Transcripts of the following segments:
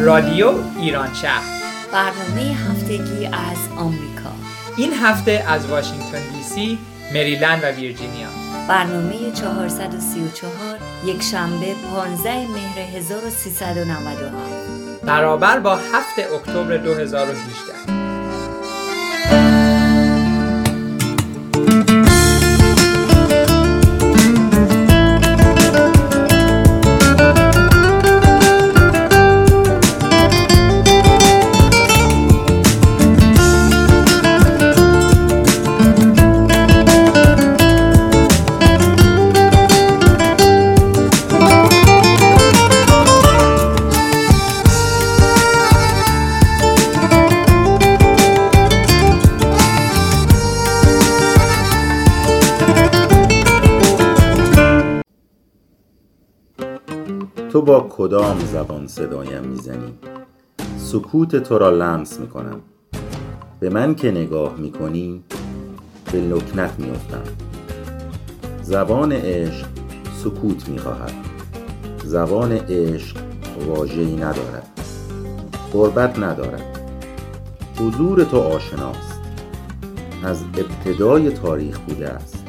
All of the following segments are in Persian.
رادیو ایران شهر. برنامه هفتگی از آمریکا. این هفته از واشنگتن دی سی مریلند و ویرجینیا. برنامه 434 یک شنبه 15 مهر 1397 برابر با 7 اکتبر 2018 با کدام زبان صدایم می‌زنی؟ سکوت تو را لمس می‌کنم. به من که نگاه می‌کنی به لکنت میافتم. زبان عشق سکوت می‌خواهد. زبان عشق واژهای ندارد. غربت ندارد. حضور تو آشناست. از ابتدای تاریخ بوده است.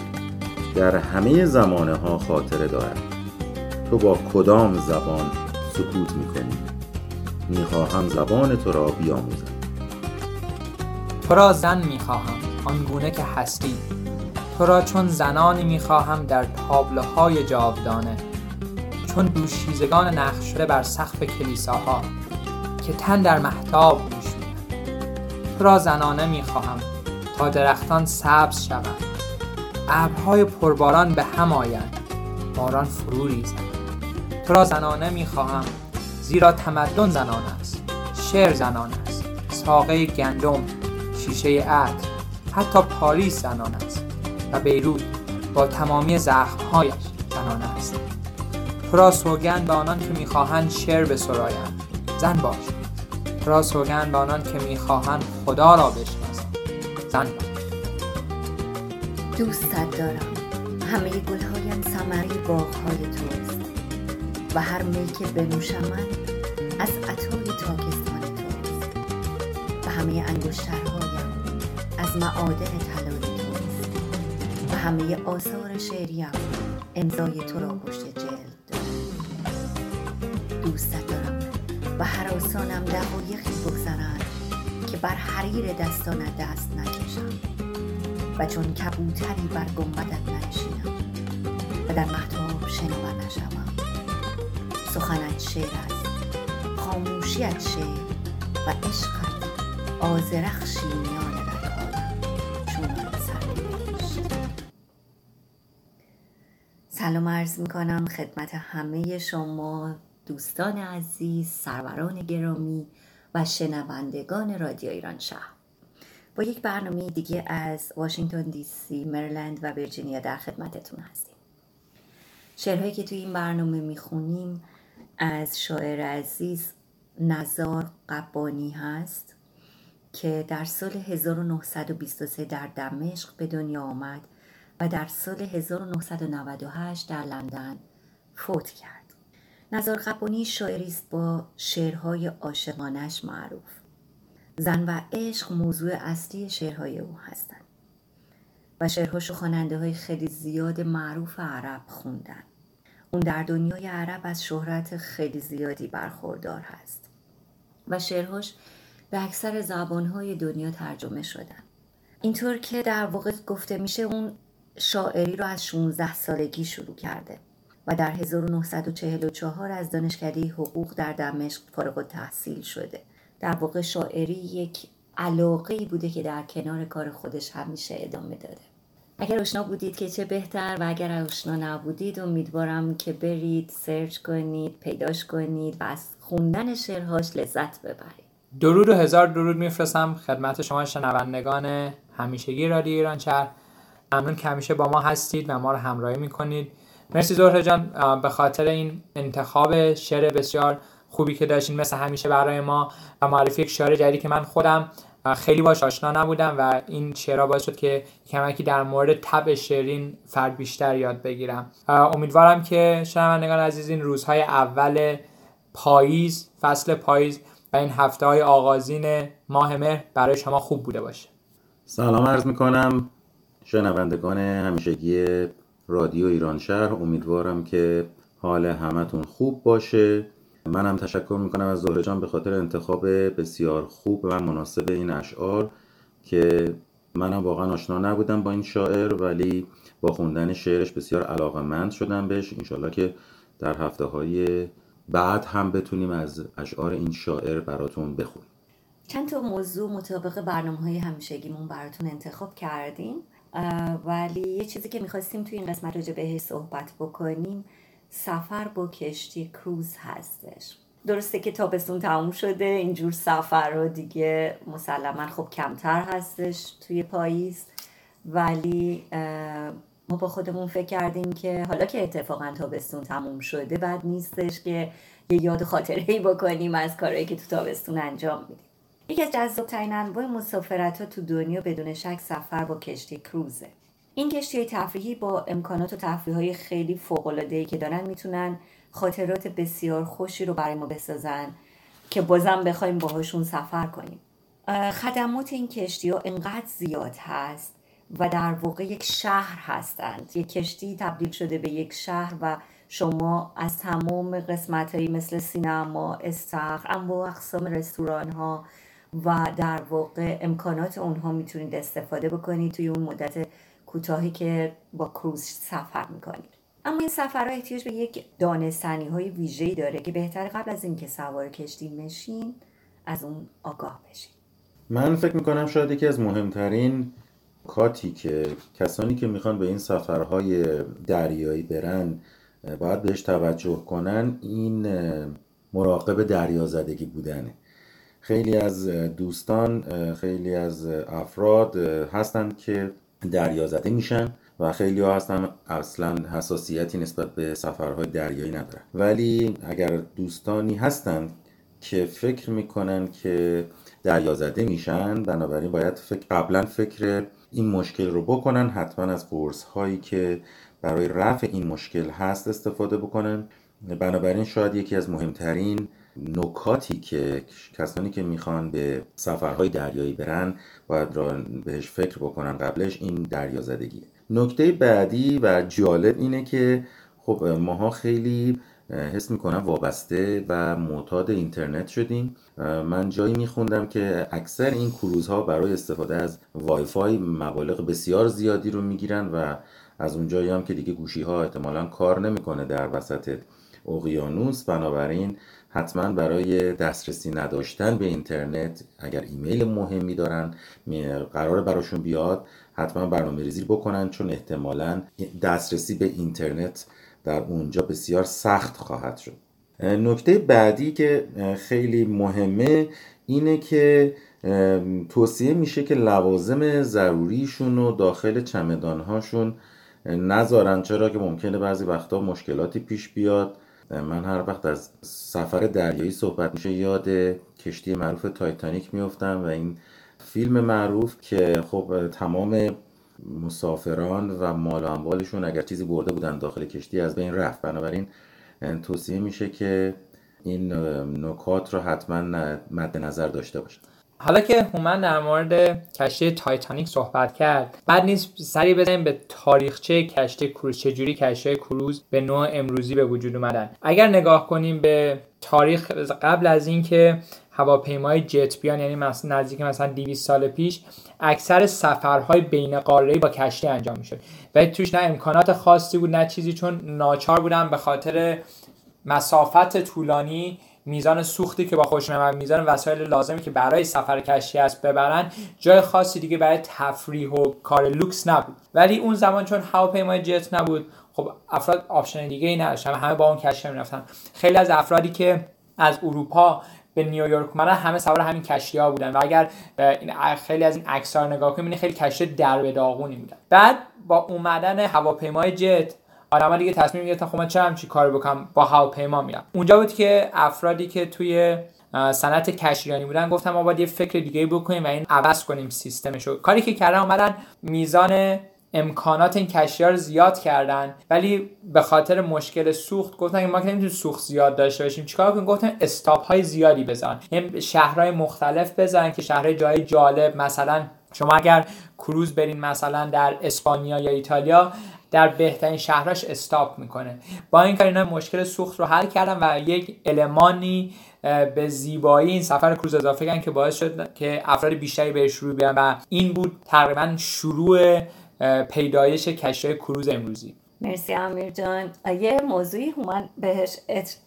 در همه زمانه ها خاطره دارد. تو با کدام زبان سکوت می‌کنی؟ می‌خواهم زبان تو را بیاموزم. تو را زن می‌خواهم آنگونه که هستی. تو را چون زنانی می‌خواهم در تابلوهای جاودانه. چون دوشیزگان نقش شده بر سقف کلیساها که تن در محتاب میشویند تو را زنانه می‌خواهم تا درختان سبز شوند. ابرهای پرباران به هم آیند. باران فرو ریزد. تو را زنانه می‌خواهم زیرا تمدن زنان است. شعر زنان است. ساقه گندم شیشه عطر حتی پاریس زنان است. و بیروت با تمامی زخمهایش زنان است. تو را سوگند به آنان که می‌خواهند شعر بسرایند. زن باش. تو را سوگند به آنان که می‌خواهند خدا را بشناسند. زن باش. دوستت دارم. همه گلهایم ثمره باغهای توست و هر می که بنوشم از عطای تاکستان توست و همه انگشترهایم از معادن طلای توست و همه آثار شعریم امضای تو را پشت جلد دارد دوستت دارم و هر آسانم دقایقی بگذرند که بر حریر دستانت دست نکشم. و چون کبوتری بر گنبدت ننشینم و در محتاب شنوا نشوم. سخنت شعر است خاموشیت شعر و عشقت آزرخشی میان رگهایم چون سلام عرض می کنم خدمت همه شما دوستان عزیز سروران گرامی و شنوندگان رادیو ایران شهر. با یک برنامه دیگه از واشنگتن دی سی، مریلند و ویرجینیا در خدمتتون هستیم. شعرهایی که توی این برنامه می‌خونیم از شاعر عزیز نزار قبانی هست که در سال 1923 در دمشق به دنیا آمد و در سال 1998 در لندن فوت کرد. نزار قبانی شاعری است با شعرهای عاشقانش معروف. زن و عشق موضوع اصلی شعرهای او هستند و شعرهاشو خواننده های خیلی زیاد معروف عرب خوندن. اون در دنیای عرب از شهرت خیلی زیادی برخوردار هست. و شعرهاش به اکثر زبانهای دنیا ترجمه شدن. اینطور که در واقع گفته میشه اون شاعری رو از 16 سالگی شروع کرده و در 1944 از دانشکده حقوق در دمشق فارغ تحصیل شده. در واقع شاعری یک علاقه بوده که در کنار کار خودش همیشه ادامه داده. اگر آشنا بودید که چه بهتر و اگر آشنا نبودید امیدوارم که برید سرچ کنید پیداش کنید و از خوندن شعرهاش لذت ببرید. درود و هزار درود میفرستم خدمت شما شنوندگان همیشگی رادیو ایران شهر. ممنون که همیشه با ما هستید و ما رو همراهی می‌کنید. مرسی زهره جان به خاطر این انتخاب شعر بسیار خوبی که داشتین مثل همیشه برای ما و معرفی یک شعر جدیدی که من خودم خیلی باش آشنا نبودم و این شعرها باعث شد که کمکی در مورد تب شعرین فرد بیشتر یاد بگیرم. امیدوارم که شنوندگان عزیز این روزهای اول پاییز فصل پاییز و این هفته های آغازین ماه مهر برای شما خوب بوده باشه. سلام عرض می‌کنم شنوندگان همیشگی رادیو ایران شهر امیدوارم که حال همتون خوب باشه. منم تشکر می‌کنم از زهره جان به خاطر انتخاب بسیار خوب و مناسب این اشعار که منم واقعا آشنا نبودم با این شاعر ولی با خوندن شعرش بسیار علاقه مند شدم بهش. انشالله که در هفته های بعد هم بتونیم از اشعار این شاعر براتون بخونیم. چند تا موضوع مطابق برنامه های همیشگیمون براتون انتخاب کردیم ولی یه چیزی که می‌خواستیم توی این قسمت راجع بهش صحبت بکنیم سفر با کشتی کروز هستش. درسته که تابستون تموم شده اینجور سفر رو دیگه مسلما خب کمتر هستش توی پاییز. ولی ما با خودمون فکر کردیم که حالا که اتفاقا تابستون تموم شده بعد نیستش که یه یاد خاطره ای بکنیم از کارهایی که تو تابستون انجام میدیم. یکی از جذابترین انواع مسافرت ها تو دنیا بدون شک سفر با کشتی کروزه. این کشتی تفریحی با امکانات و تفریح های خیلی العاده که دارن می‌تونن خاطرات بسیار خوشی رو برای ما بسازن که بازم بخوایم باهاشون سفر کنیم. خدمات این کشتی ها انقدر زیاد هست و در واقع یک شهر هستند. یک کشتی تبدیل شده به یک شهر و شما از تمام قسمت هایی مثل سینما، استخر، انواع اقسام رستوران ها و در واقع امکانات اونها می‌تونید استفاده بکنید توی اون مدت کوتاهی که با کروز سفر می‌کنید اما این سفرها احتیاج به یک دانستنی های ویژه‌ای داره که بهتر قبل از اینکه سوار کشتی مشین از اون آگاه بشین. من فکر می‌کنم شاید یکی از مهمترین کاتی که کسانی که می‌خوان به این سفرهای دریایی برن باید بهش توجه کنن این مراقب دریازدگی بودنه. خیلی از دوستان خیلی از افراد هستند که دریازده میشن و خیلی ها هستن اصلا حساسیتی نسبت به سفرهای دریایی ندارن. ولی اگر دوستانی هستند که فکر می‌کنن که دریازده میشن بنابراین باید فکر قبلا فکر این مشکل رو بکنن حتما از قرص هایی که برای رفع این مشکل هست استفاده بکنن. بنابراین شاید یکی از مهمترین نکاتی که کسانی که می‌خوان به سفرهای دریایی برن باید را بهش فکر بکنن قبلش این دریازدگیه نکته بعدی و جالب اینه که خب ماها خیلی حس می‌کنم وابسته و معتاد اینترنت شدیم. من جایی میخوندم که اکثر این کروزها برای استفاده از وای فای مبالغ بسیار زیادی رو می‌گیرن و از اونجایی هم که دیگه گوشی ها احتمالا کار نمی‌کنه در وسط اقیانوس بنابراین حتما برای دسترسی نداشتن به اینترنت اگر ایمیل مهمی دارن قرار براشون بیاد حتما برنامه ریزی بکنن چون احتمالا دسترسی به اینترنت در اونجا بسیار سخت خواهد شد. نکته بعدی که خیلی مهمه اینه که توصیه میشه که لوازم ضروریشون رو داخل چمدانهاشون نذارن چرا که ممکنه بعضی وقتا مشکلاتی پیش بیاد. من هر وقت از سفر دریایی صحبت میشه یاد کشتی معروف تایتانیک میفتم و این فیلم معروف که خب تمام مسافران و مال و اموالشون اگر چیزی برده بودن داخل کشتی از بین رفت. بنابراین توصیه میشه که این نکات رو حتما مد نظر داشته باشید حالا که هومن در مورد کشتی تایتانیک صحبت کرد بعد نیست سری بزنیم به تاریخچه کشتی کروز چجوری کشتی کروز به نوع امروزی به وجود اومدن. اگر نگاه کنیم به تاریخ قبل از اینکه هواپیمای جت بیان یعنی مثلا نزدیک مثلا 200 سال پیش اکثر سفرهای بین قاره‌ای با کشتی انجام می‌شد. و توش نه امکانات خاصی بود نه چیزی چون ناچار بودن به خاطر مسافت طولانی میزان سوختی که باهاش و میزان وسایل لازمی که برای سفر کشتی بایست ببرن جای خاصی دیگه برای تفریح و کار لوکس نبود. ولی اون زمان چون هواپیمای جت نبود خب افراد option دیگه ای نداشتن همه با اون کشتی می‌رفتن. خیلی از افرادی که از اروپا به نیویورک اومدن همه سوار همین کشتی ها بودن و اگر این خیلی از این عکس ها نگاه کنیم خیلی کشتی درب و داغونی بودن بعد با اومدن هواپیمای جت آدم‌ها دیگه تصمیم گرفتن خب من چه همچی کار بکنم؟ با هواپیما میرم. اونجا بود که افرادی که توی صنعت کشتیرانی بودن گفتم ما باید یه فکر دیگه بکنیم و این عوض کنیم سیستمشو. کاری که کردن اومدن میزان امکانات این کشتی رو زیاد کردن ولی به خاطر مشکل سوخت گفتن ما که نمی‌تونیم سوخت زیاد داشته باشیم. چیکار کنیم؟ گفتن استاپ های زیادی بزن. یعنی شهرهای مختلف بزن که شهرهای جای جالب مثلا شما اگر کروز برین مثلا در اسپانیا یا ایتالیا در بهترین شهرش استاپ می‌کنه. با این کار اینا مشکل سوخت رو حل کردن و یک المانی به زیبایی این سفر کروز اضافه کردن که باعث شد که افراد بیشتری بهش رو بیان و این بود تقریبا شروع پیدایش کشتی کروز امروزی. مرسی امیر جان. یه موضوعی من بهش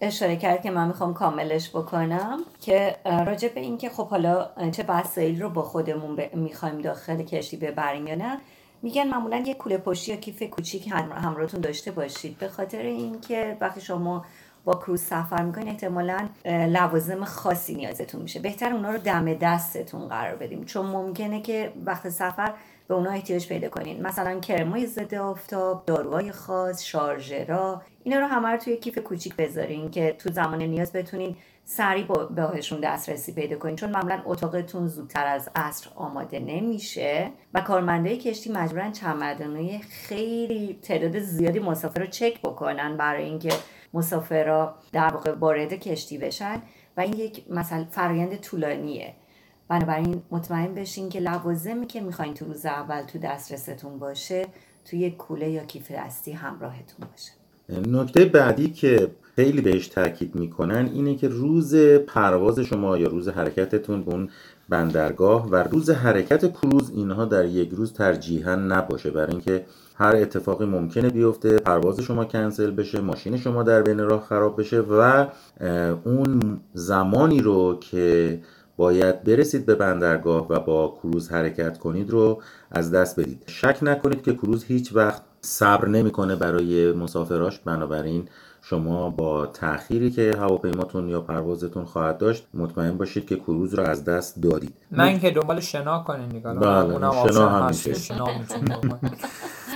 اشاره کرد که من می‌خوام کاملش بکنم که راجع به اینکه خب حالا چه وسایل رو با خودمون می‌خوایم داخل کشتی ببریم یا نه. میگن معمولا یه کوله پشتی یا کیف کوچیک همراهتون داشته باشید. به خاطر اینکه وقتی شما با کروز سفر می‌کنین احتمالا لوازم خاصی نیازتون میشه. بهتر اونا رو دم دستتون قرار بدیم. چون ممکنه که وقت سفر به اونا احتیاج پیدا کنین. مثلا کرمای ضد آفتاب داروهای خاص شارژرا. اینا رو همه رو توی کیف کوچیک بذارین که تو زمان نیاز بتونین سریع بهشون دسترسی پیدا کنین. چون معمولا اتاقتون زودتر از عصر آماده نمیشه و کارمنده کشتی مجبورن چمدانهای خیلی تعداد زیادی مسافر رو چک بکنن برای اینکه مسافرها در واقع وارد کشتی بشن و این یک مثلا فرایند طولانیه. بنابراین مطمئن بشین که لوازمی که می‌خواین تو روز اول تو دسترستون باشه توی کوله یا کیف دستی همراهتون باشه. نکته بعدی که خیلی بهش تاکید می‌کنن اینه که روز پرواز شما یا روز حرکتتون به اون بندرگاه و روز حرکت کروز اینها در یک روز ترجیحا نباشه. برای اینکه هر اتفاقی ممکنه بیفته پرواز شما کنسل بشه ماشین شما در بین راه خراب بشه و اون زمانی رو که باید برسید به بندرگاه و با کروز حرکت کنید رو از دست بدید. شک نکنید که کروز هیچ وقت صبر نمی‌کنه برای مسافراش بنابراین شما با تأخیری که هواپیماتون یا پروازتون خواهد داشت مطمئن باشید که کروز رو از دست دادید. من که دنبال شنا کنین دیگه. بله شنا همیشه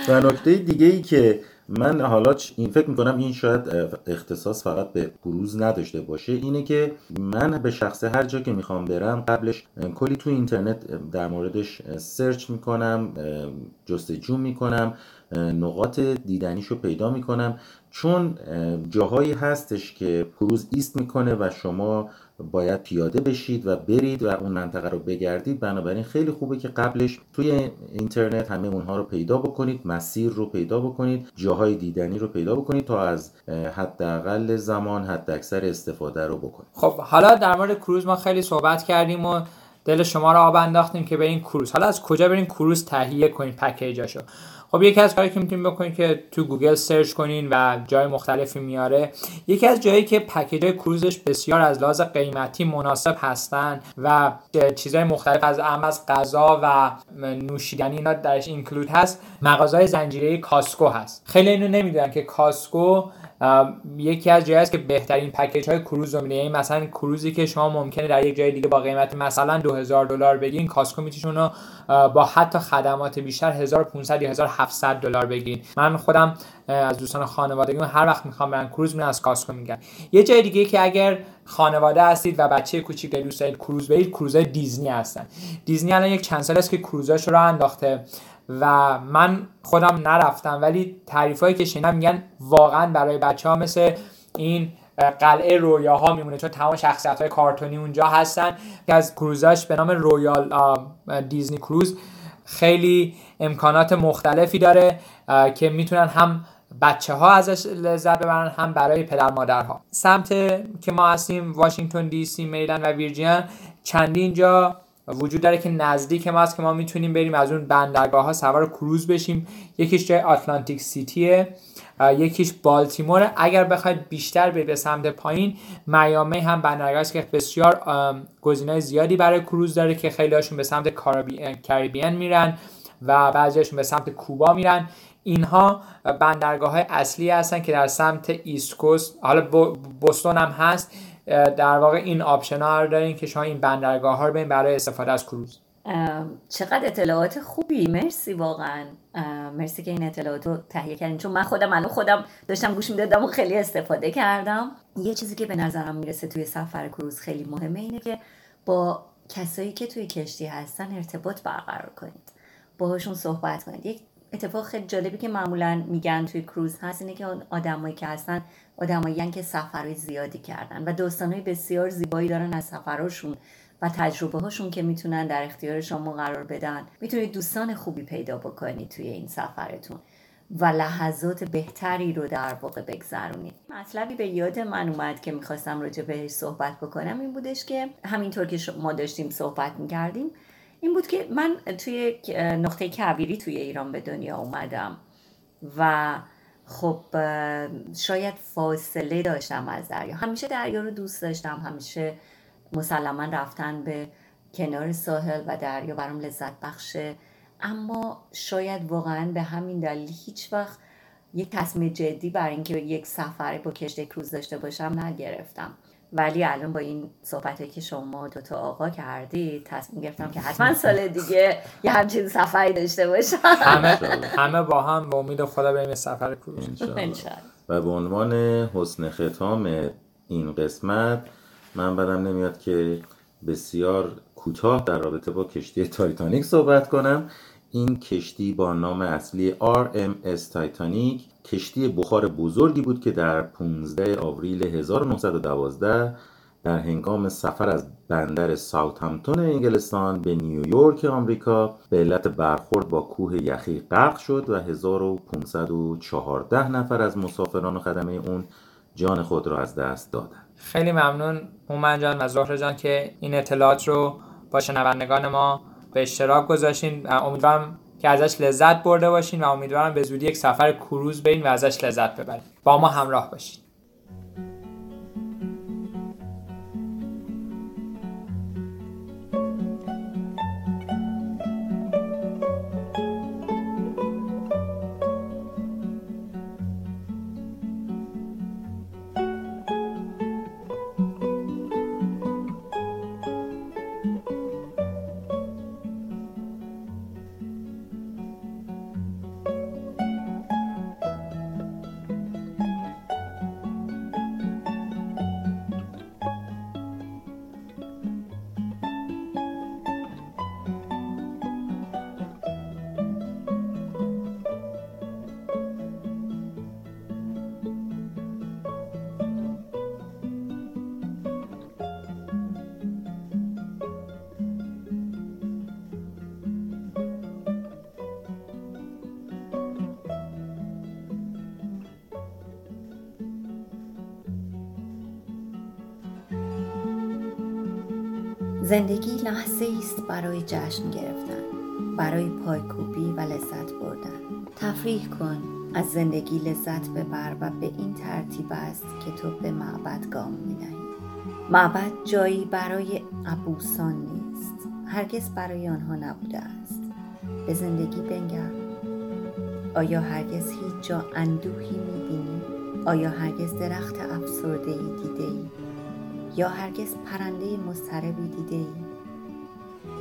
و نکته دیگه ای که من حالا این فکر می‌کنم این شاید اختصاص فقط به کروز نداشته باشه اینه که من به شخص هر جا که می‌خوام برم قبلش کلی تو اینترنت در موردش سرچ می‌کنم جستجو می‌کنم نقاط دیدنیشو پیدا می‌کنم. چون جاهایی هستش که کروز ایست می‌کنه و شما باید پیاده بشید و برید و اون منطقه رو بگردید. بنابراین خیلی خوبه که قبلش توی اینترنت همه اونها رو پیدا بکنید مسیر رو پیدا بکنید جاهای دیدنی رو پیدا بکنید تا از حداقل زمان حد اکثر استفاده رو بکنید. خب حالا در مورد کروز ما خیلی صحبت کردیم و دل شما رو آب انداختیم که برین کروز. حالا از کجا برین کروز تهیه کنید package اشو؟ خب یکی از کاری که می‌تونید بکنید که تو گوگل search کنین و جای مختلفی میاره یکی از جایی که package cruise ش بسیار از لحاظ قیمتی مناسب هستن و چیزهای مختلف از ام از غذا و نوشیدنی اینا درش include هست مغازه‌های زنجیره‌ای Costco هست. خیلی اینو نمی‌دونن که Costco یکی از جایی است که بهترین پکیج های کروز رو یعنی مثلا کروزی که شما ممکنه در یک جای دیگه با قیمت مثلا 2000 دلار بگیرین کاسکو می‌تونه با حتی خدمات بیشتر 1500 یا 1700 دلار بگیرین. من خودم از دوستان خانوادگی هر وقت می‌خوام برن کروز میرن از کاسکو میگن یه جای دیگه که اگر خانواده هستید و بچه کوچیک دوست دارید کروز برید کروزهای دیزنی هستن. دیزنی الان یک چند سال است که کروزاش رو انداخته و من خودم نرفتم ولی تعریف که شنیدم میگن واقعا برای بچه ها مثل این قلعه رویاها میمونه چون تمام شخصیت های کارتونی اونجا هستن. که از کروزاش به نام رویال دیزنی کروز خیلی امکانات مختلفی داره که می‌تونن هم بچه ها ازش لذت ببرن هم برای پدر مادرها. سمت که ما هستیم واشنگتن دی سی میلند و ویرجین چندین جا وجود داره که نزدیک ما هست که ما می‌تونیم بریم از اون بندرگاه ها سوار کروز بشیم. یکیش جای آتلانتیک سیتیه. یکیش بالتیمور اگر بخواید بیشتر به سمت پایین میامی هم بندرگاه است که بسیار گزینه‌های زیادی برای کروز داره که خیلی هاشون به سمت کاریبین میرن. و بعضیشون به سمت کوبا میرن. اینها بندرگاه های اصلی هستن که در سمت East Coast حالا بوستون هم هست. در واقع این option ها رو دارین که شما این بندرگاه ها رو ببینین برای استفاده از کروز. چقدر اطلاعات خوبی. مرسی واقعا. مرسی که این اطلاعات رو تهیه کردین. چون من خودم الان خودم داشتم گوش می‌دادم و خیلی استفاده کردم. یه چیزی که به نظرم می‌رسه توی سفر کروز خیلی مهمه اینه که با کسایی که توی کشتی هستن ارتباط برقرار کنید. باهاشون صحبت کنید. یک اتفاق خیلی جالبی که معمولا میگن توی کروز هست اینه که آدمایی که هستن آدمایی که سفرهای زیادی کردن و داستانهای بسیار زیبایی دارن از سفرهاشون و تجربه هاشون که می‌تونن در اختیار شما قرار بدن. می‌تونید دوستان خوبی پیدا بکنید توی این سفرتون و لحظات بهتری رو در واقع بگذرونید. مطلبی به یاد من اومد که می‌خواستم راجع بهش صحبت بکنم این بودش که همینطور که ما داشتیم صحبت می‌کردیم این بود که من توی نقطه کبیری توی ایران به دنیا اومدم و خب شاید فاصله داشتم از دریا. همیشه دریا رو دوست داشتم همیشه مسلما رفتن به کنار ساحل و دریا برام لذت بخشه. اما شاید واقعا به همین دلیل هیچ وقت یک تصمیم جدی برای اینکه یک سفر با کشتی کروز داشته باشم نگرفتم. ولی الان با این صحبتی که شما دوتا آقا کردید تصمیم گرفتم که حتما سال دیگه یه همچین سفری داشته باشم. همه همه با هم با امید خدا بریم سفر کروز و به عنوان حسن ختام این قسمت من بدم نمیاد که بسیار کوتاه در رابطه با کشتی تایتانیک صحبت کنم. این کشتی با نام اصلی RMS تایتانیک کشتی بخار بزرگی بود که در 15 آوریل 1912 در هنگام سفر از بندر ساوثهمپتون انگلستان به نیویورک آمریکا به علت برخورد با کوه یخی غرق شد و 1514 نفر از مسافران و خدمه اون جان خود را از دست دادند. خیلی ممنون هومن جان و زهره جان که این اطلاعات رو با شنوندگان ما به اشتراک گذاشتین امیدوارم که ازش لذت برده باشین و امیدوارم به زودی یک سفر کروز برین و ازش لذت ببرین. با ما همراه باشین. زندگی لحظه است برای جشن گرفتن برای پایکوبی و لذت بردن تفریح کن از زندگی لذت ببر و به این ترتیب است که تو به معبد گام می‌دهی معبد جایی برای عبوسان نیست هرگز برای آنها نبوده است به زندگی بنگر آیا هرگز هیچ جا اندوهی می‌بینی؟ آیا هرگز درخت افسرده ای دیده؟ یا هرگز پرنده مضطربی دیده ای؟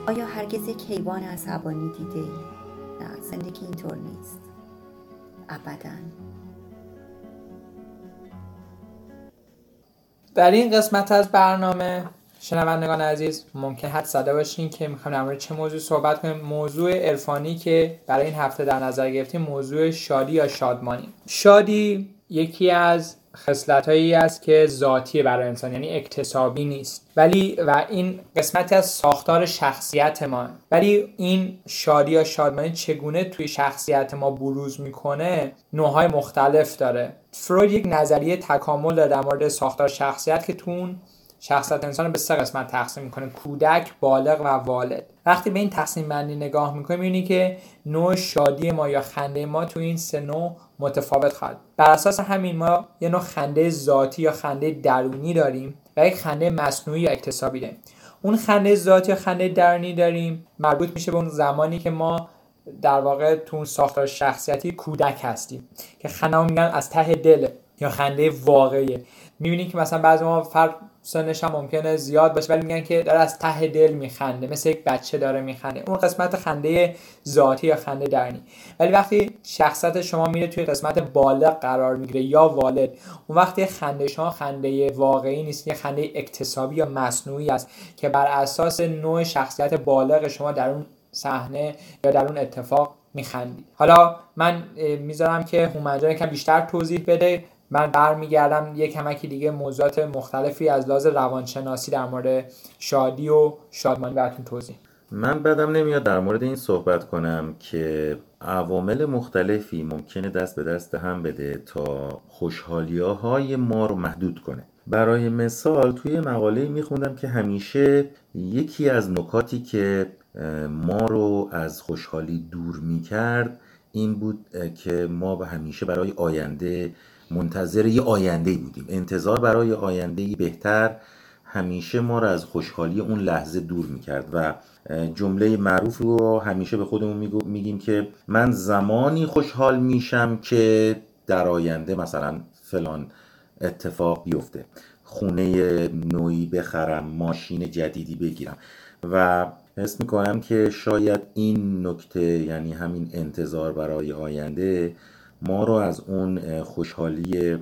آیا هرگز یک حیوان عصبانی دیده ای؟ نه زندگی اینطور نیست ابدا در این قسمت از برنامه شنوندگان عزیز ممکن حد زده باشین که می‌خوایم در چه موضوع صحبت کنیم موضوع عرفانی که برای این هفته در نظر گرفتیم موضوع شادی یا شادمانی شادی یکی از خصلت هایی است که ذاتی برای انسان یعنی اکتسابی نیست. ولی و این قسمتی از ساختار شخصیت ما. ولی این شادی یا شادمانی چگونه توی شخصیت ما بروز می‌کنه؟ نوعهای مختلف داره. فروید یک نظریه تکامل داره در مورد ساختار شخصیت که تو شخصیت انسان به سه قسمت تقسیم می‌کنه. کودک بالغ و والد. وقتی به این تقسیم بندی نگاه می‌کنیم می‌بینی که نوع شادی ما یا خنده ما تو این سه نوع متفاوت خواهد بر اساس همین ما یه نوع خنده ذاتی یا خنده درونی داریم و یک خنده مصنوعی یا اکتسابی داریم. اون خنده ذاتی یا خنده درونی داریم مربوط میشه به اون زمانی که ما در واقع تو اون ساختار شخصیتی کودک هستیم. که خنده میگن از ته دل یا خنده واقعیه. می‌بینی که مثلا بعضی ما فرد سنش هم ممکنه زیاد باشه ولی میگن که داره از ته دل میخنده مثل یک بچه داره میخنده. اون قسمت خنده ذاتی یا خنده درنی ولی وقتی شخصت شما میره توی قسمت بالغ قرار می‌گیره یا والد. اون وقتی خنده شما خنده واقعی نیست یه خنده اکتسابی یا مصنوعی است که بر اساس نوع شخصیت بالغ شما در اون صحنه یا در اون اتفاق میخندی. حالا من می‌ذارم که هومنجان یکم بیشتر توضیح بده. من برمیگردم یه کمکی دیگه موضوعات مختلفی از لحاظ روانشناسی در مورد شادی و شادمانی براتون توضیح. من بدم نمیاد در مورد این صحبت کنم که عوامل مختلفی ممکنه دست به دست هم بده تا خوشحالی های ما رو محدود کنه. برای مثال توی مقاله میخوندم که همیشه یکی از نکاتی که ما رو از خوشحالی دور می‌کرد این بود که ما به همیشه برای آینده منتظر یه آینده بودیم. انتظار برای آینده بهتر همیشه ما رو از خوشحالی اون لحظه دور می‌کرد و جمله معروف رو همیشه به خودمون میگیم که من زمانی خوشحال میشم که در آینده مثلا فلان اتفاق بیفته خونه نوعی بخرم ماشین جدیدی بگیرم و حس می‌کنم که شاید این نکته یعنی همین انتظار برای آینده ما رو از اون خوشحالی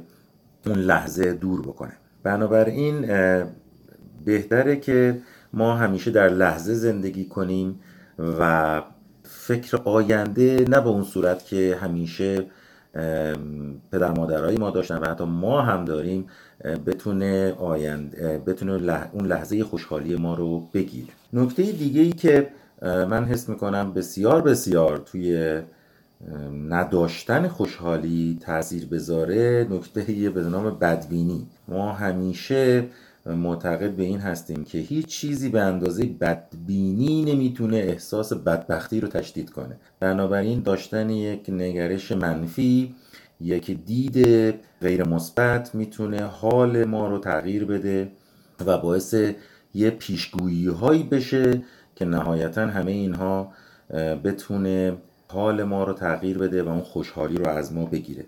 اون لحظه دور بکنه. بنابراین بهتره که ما همیشه در لحظه زندگی کنیم و فکر آینده نه به اون صورت که همیشه پدر مادرای ما داشتن و حتی ما هم داریم بتونه آینده بتونه اون لحظه خوشحالی ما رو بگیر. نکته دیگه ای که من حس می‌کنم بسیار بسیار توی نداشتن خوشحالی تاثیر بذاره نکته به نام بدبینی. ما همیشه معتقد به این هستیم که هیچ چیزی به اندازه بدبینی نمی‌تونه احساس بدبختی رو تشدید کنه. بنابراین داشتن یک نگرش منفی یک دید غیر مثبت می‌تونه حال ما رو تغییر بده و باعث یه پیشگویی هایی بشه که نهایتا همه اینها بتونه حال ما رو تغییر بده و اون خوشحالی رو از ما بگیره.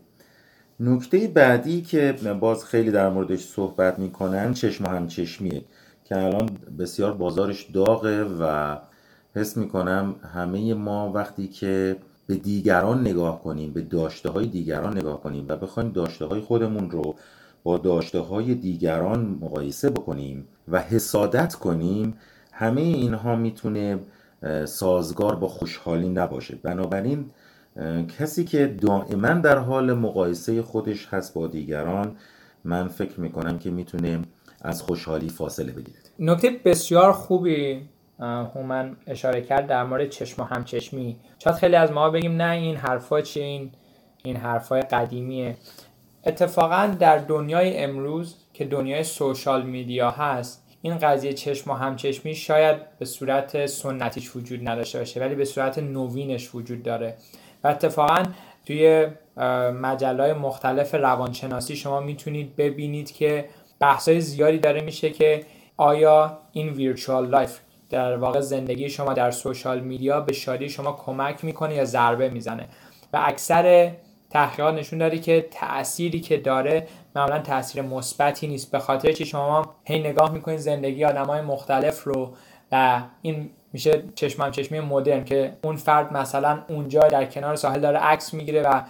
نکته بعدی که باز خیلی در موردش صحبت می‌کنن چشم و همچشمیه که الان بسیار بازارش داغه و حس می‌کنم همه ما وقتی که به دیگران نگاه کنیم به داشته های دیگران نگاه کنیم و بخوایم داشته های خودمون رو با داشته های دیگران مقایسه بکنیم و حسادت کنیم همه اینها می‌تونه سازگار با خوشحالی نباشه. بنابراین کسی که دائما در حال مقایسه خودش هست با دیگران من فکر می‌کنم که می‌تونه از خوشحالی فاصله بگیره. نکته بسیار خوبی هومن اشاره کرد در مورد چشم و همچشمی. شاید خیلی از ما بگیم نه این حرفا چیه این این حرفای قدیمیه. اتفاقا در دنیای امروز که دنیای سوشال میدیا هست این قضیه چشم و همچشمی شاید به صورت سنتیش وجود نداشته باشه ولی به صورت نوینش وجود داره. اتفاقا توی های مختلف روانشناسی شما می‌تونید ببینید که بحثای زیادی داره میشه که آیا این virtual life در واقع زندگی شما در social media به شادی شما کمک می‌کنه یا ضربه می‌زنه؟ و اکثر تحقیقات نشون داده که تأثیری که داره معمولا تاثیر مثبتی نیست به خاطر چی شما هی نگاه می‌کنید زندگی های مختلف رو و این میشه چشم و هم چشمی مدرن که اون فرد مثلا اونجا در کنار ساحل داره عکس می‌گیره و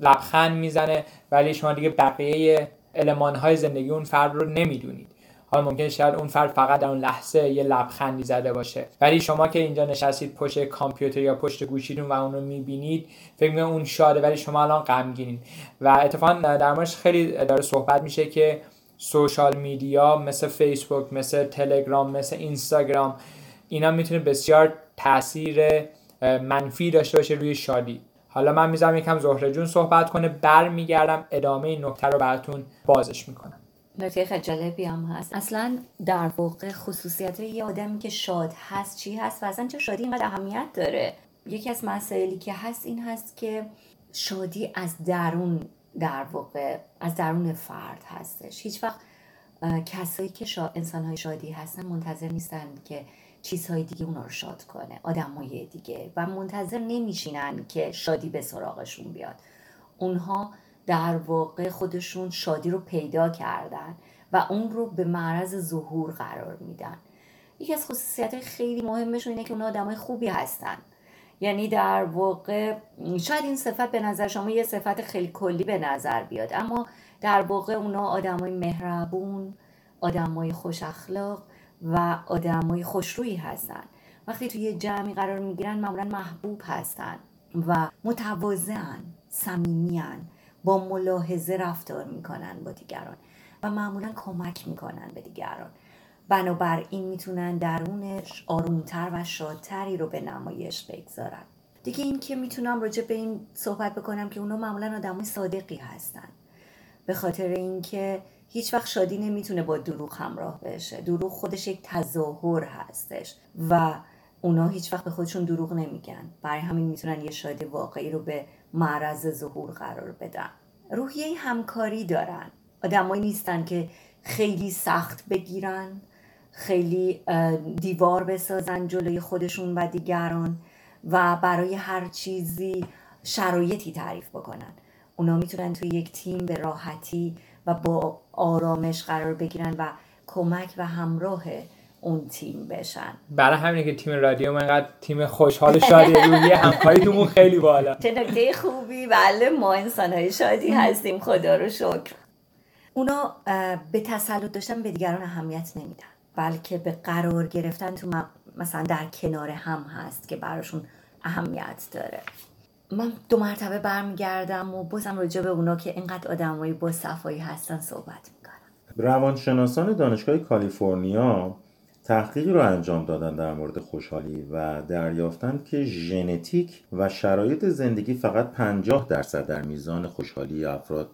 لبخند می‌زنه ولی شما دیگه بقیه علمان های زندگی اون فرد رو نمی‌دونید. حالا ممکن شاید اون فرد فقط در اون لحظه یه لبخندی زده باشه. ولی شما که اینجا نشستید پشت کامپیوتر یا پشت گوشیتون و اون رو می‌بینید فکر می اون شاده ولی شما الان غمگینید. و اتفاقا در موردش خیلی داره صحبت میشه که سوشال میدیا مثل فیسبوک مثل تلگرام مثل اینستاگرام اینا می‌تونه بسیار تاثیر منفی داشته باشه روی شادی. حالا من می‌ذارم یکم زهره جون صحبت کنه برمیگردم ادامه این نکته رو براتون بازش می‌کنم. نکته خیلی جالبی هم هست. اصلا در واقع خصوصیت یه آدمی که شاد هست چی هست و اصلا چه شادی اینقدر اهمیت داره؟ یکی از مسائلی که هست این هست که شادی از درون در واقع از درون فرد هستش. هیچ وقت کسایی که شا... انسان های شادی هستن منتظر نیستن که چیزهای دیگه اونا رو شاد کنه آدمای دیگه. و منتظر نمیشینن که شادی به سراغشون بیاد. اونها در واقع خودشون شادی رو پیدا کردن و اون رو به معرض ظهور قرار میدن. یکی از خصوصیت خیلی مهمشون اینه که اون آدمای خوبی هستن. یعنی در واقع شاید این صفت به نظر شما یه صفت خیلی کلی به نظر بیاد اما در واقع اونا آدمای مهربون آدمای خوش اخلاق و آدمای خوشرویی هستن. وقتی توی جمعی قرار می‌گیرن معمولا محبوب هستن و متواضعن صمیمیان با ملاحظه رفتار می‌کنن با دیگران و معمولا کمک می‌کنن به دیگران. بنابراین می‌تونن درونش آرومتر و شادتری رو به نمایش بگذارن. دیگه این که می‌تونم راجع به این صحبت بکنم که اونا معمولا آدمای صادقی هستن. به خاطر اینکه هیچ وقت شادی نمی‌تونه با دروغ همراه بشه. دروغ خودش یک تظاهر هستش و اونا هیچ وقت به خودشون دروغ نمیگن. برای همین می‌تونن یه شادی واقعی رو به معرض ظهور قرار بدن. روحیه همکاری دارن. آدمایی نیستن که خیلی سخت بگیرن خیلی دیوار بسازن جلوی خودشون و دیگران و برای هر چیزی شرایطی تعریف بکنن. اونا می‌تونن توی یک تیم به راحتی و با آرامش قرار بگیرن و کمک و همراه اون تیم بشن. برای همینه که تیم رادیو من قد تیم خوشحال و شادی روحی همکاریتون خیلی بالا. چه نکته خوبی. بله ما انسان های شادی هستیم. خدا رو شکر. اونا به تسلط داشتن به دیگران اهمیت نمیدن. بلکه به قرار گرفتن تو مثلا در کنار هم هست که براشون اهمیت داره. من دو مرتبه برمیگردم و بازم راجع به اونا که اینقدر آدمایی با صفایی هستن صحبت می‌کنم. روانشناسان دانشگاه کالیفرنیا تحقیقی رو انجام دادن در مورد خوشحالی و دریافتند که ژنتیک و شرایط زندگی فقط 50 درصد در میزان خوشحالی افراد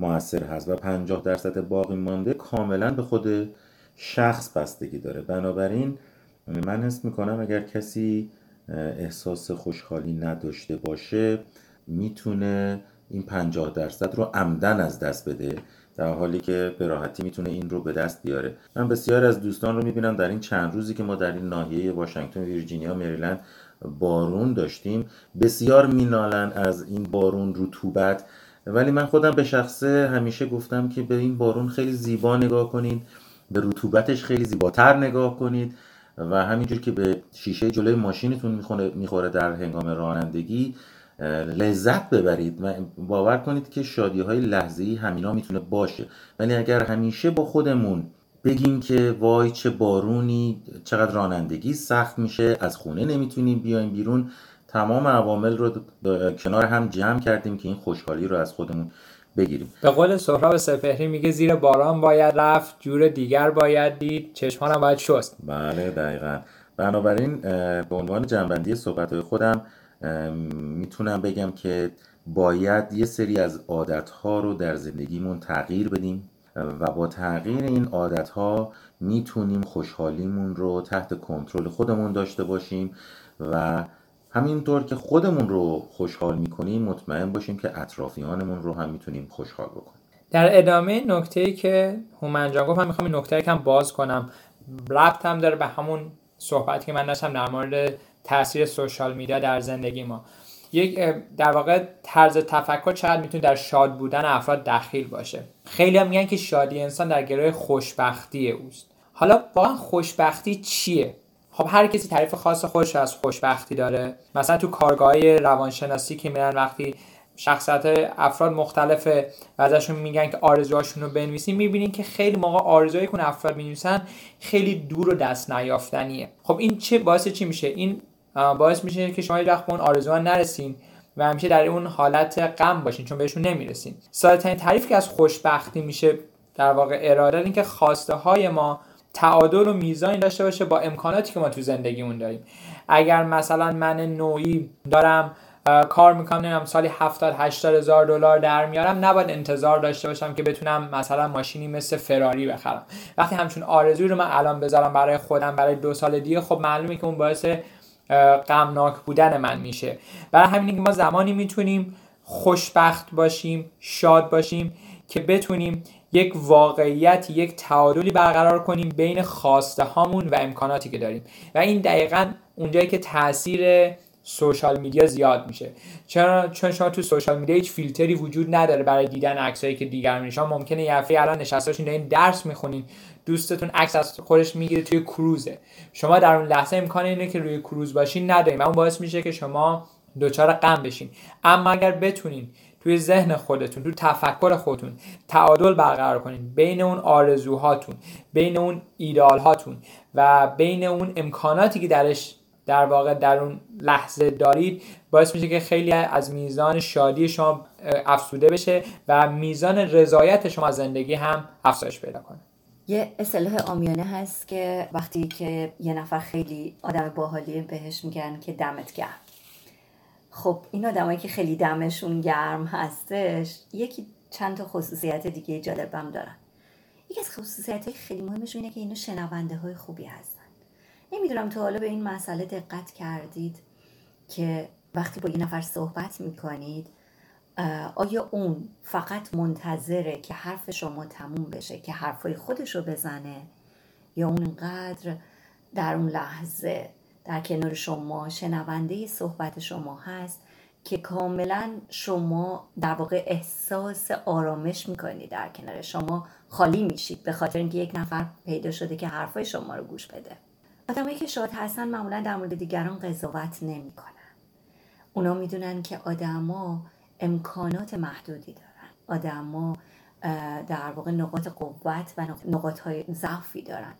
موثر هست و 50 درصد باقی مانده کاملا به خود شخص بستگی داره. بنابراین من حس می‌کنم اگر کسی احساس خوشحالی نداشته باشه می‌تونه این 50 درصد رو عمدن از دست بده در حالی که به راحتی می‌تونه این رو به دست بیاره. من بسیار از دوستان رو می‌بینم در این چند روزی که ما در این ناحیه واشنگتن ویرجینیا مریلند بارون داشتیم. بسیار مینالن از این بارون رطوبت ولی من خودم به شخصه همیشه گفتم که به این بارون خیلی زیبا نگاه کنید به رطوبتش خیلی زیباتر نگاه کنید. و همینجور که به شیشه جلوی ماشینتون می‌خوره در هنگام رانندگی لذت ببرید. باور کنید که شادی های لحظه ای همینا می‌تونه باشه. ولی اگر همیشه با خودمون بگیم که وای چه بارونی چقدر رانندگی سخت میشه از خونه نمی‌تونیم بیایم بیرون تمام عوامل رو کنار هم جمع کردیم که این خوشحالی رو از خودمون بگیریم. به قول سهراب سپهری میگه زیر باران باید رفت جور دیگر باید دید چشمانم باید شست. بله دقیقا. بنابراین به عنوان جنبندی صحبت خودم می‌تونم بگم که باید یه سری از عادتها رو در زندگیمون تغییر بدیم و با تغییر این عادتها می‌تونیم خوشحالیمون رو تحت کنترل خودمون داشته باشیم و همینطور که خودمون رو خوشحال می‌کنیم مطمئن باشیم که اطرافیانمون رو هم می‌تونیم خوشحال بکنیم. در ادامه نکته که هومن جان گفت من می‌خوام این نکته کم باز کنم. ربط هم داره به همون صحبتی که من داشتم در مورد تاثیر سوشال میدیا در زندگی ما. یک در واقع طرز تفکر چقدر می‌تونه در شاد بودن افراد دخیل باشه. خیلی میگن که شادی انسان در گروه خوشبختی اوست. حالا واقعا خوشبختی چیه؟ خب هر کسی تعریف خاص خودش از خوشبختی داره. مثلا تو کارگاه روانشناسی که میرن وقتی شخصیت افراد مختلفه و ازشون میگن که آرزوهاشون رو بنویسین می‌بینین که خیلی موقع آرزوهایی که افراد می‌نویسن خیلی دور و دست نیافتنیه. خب این چه باعث چی میشه؟ این باعث میشه که شما وقت به اون آرزوها نرسین و همیشه در اون حالت غم باشین چون بهشون نمی‌رسین. ساده تعریف که از خوشبختی میشه در واقع اراده این که خواسته های ما تعادل و میزانی داشته باشه با امکاناتی که ما تو زندگیمون داریم. اگر مثلا من نوعی دارم کار می‌کنم نمی‌دونم سالی 70 80 هزار دلار در میارم نباید انتظار داشته باشم که بتونم مثلا ماشینی مثل فراری بخرم. وقتی همچون آرزوی رو من الان بذارم برای خودم برای دو سال دیگه خب معلومه که اون باعث غمناک بودن من میشه. برای همین که ما زمانی می‌تونیم خوشبخت باشیم شاد باشیم که بتونیم یک واقعیت یک تعادلی برقرار کنیم بین خواسته هامون و امکاناتی که داریم. و این دقیقا اونجایی که تاثیر سوشال میدیا زیاد میشه. چرا؟ چون شما تو سوشال میدیا هیچ فیلتری وجود نداره برای دیدن عکسایی که دیگر شما ممکنه یه هفته الان نشسته این درس می‌خونین. دوستتون عکس از خودش می‌گیره توی کروزه. شما در اون لحظه امکان اینه که روی کروز باشین نداریم و اون باعث میشه که شما دچار غم بشین. اما اگر بتونین توی ذهن خودتون توی تفکر خودتون تعادل برقرار کنین بین اون آرزوهاتون بین اون ایدال هاتون و بین اون امکاناتی که درش در واقع در اون لحظه دارید باعث میشه که خیلی از میزان شادی شما افسوده بشه و میزان رضایت شما از زندگی هم افزایش پیدا کنه. یه اصطلاح آمیانه هست که وقتی که یه نفر خیلی آدم باحالیه بهش میگن که دمت گرم. خب این آدمایی که خیلی دمشون گرم هستش یکی چند تا خصوصیت دیگه جالبم دارن. یکی از خصوصیت های خیلی مهمشون اینه که اینا شنونده های خوبی هستن. نمی‌دونم تو حالا به این مسئله دقت کردید که وقتی با یه نفر صحبت می‌کنید آیا اون فقط منتظره که حرف شما تموم بشه که حرفای خودش رو بزنه؟ یا اونقدر در اون لحظه در کنار شما شنونده صحبت شما هست که کاملا شما در واقع احساس آرامش می‌کنید در کنار شما. خالی میشید به خاطر اینکه یک نفر پیدا شده که حرفای شما رو گوش بده. آدمایی که شاد هستن معمولا در مورد دیگران قضاوت نمی‌کنن. اونا می‌دونن که آدما امکانات محدودی دارن. آدما در واقع نقاط قوت و نقاط های ضعفی دارن.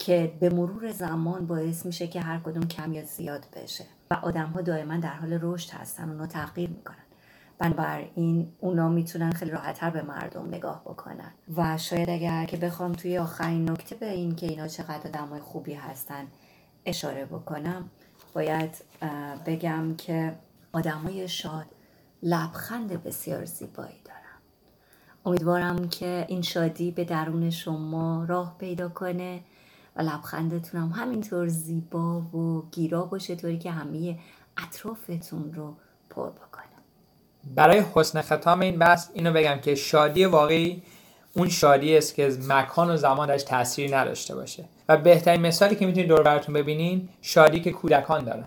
که به مرور زمان باعث میشه که هر کدوم کم یا زیاد بشه و آدم ها دائما در حال رشد هستن اونا تغییر می‌کنن. بنابراین اونا می‌تونن خیلی راحتتر به مردم نگاه بکنن. و شاید اگر که بخوام توی آخرین نکته به این که اینا چقدر آدمای خوبی هستن اشاره بکنم باید بگم که آدمای شاد لبخند بسیار زیبایی دارن. امیدوارم که این شادی به درون شما راه پیدا کنه و لبخندتون هم همینطور زیبا و گیرا باشه طوری که همه اطرافتون رو پر بکنه. برای حسن ختام این بحث اینو بگم که شادی واقعی اون شادی است که مکان و زمان درش تاثیر نداشته باشه. و بهترین مثالی که می‌تونید دور براتون ببینین شادی که کودکان دارن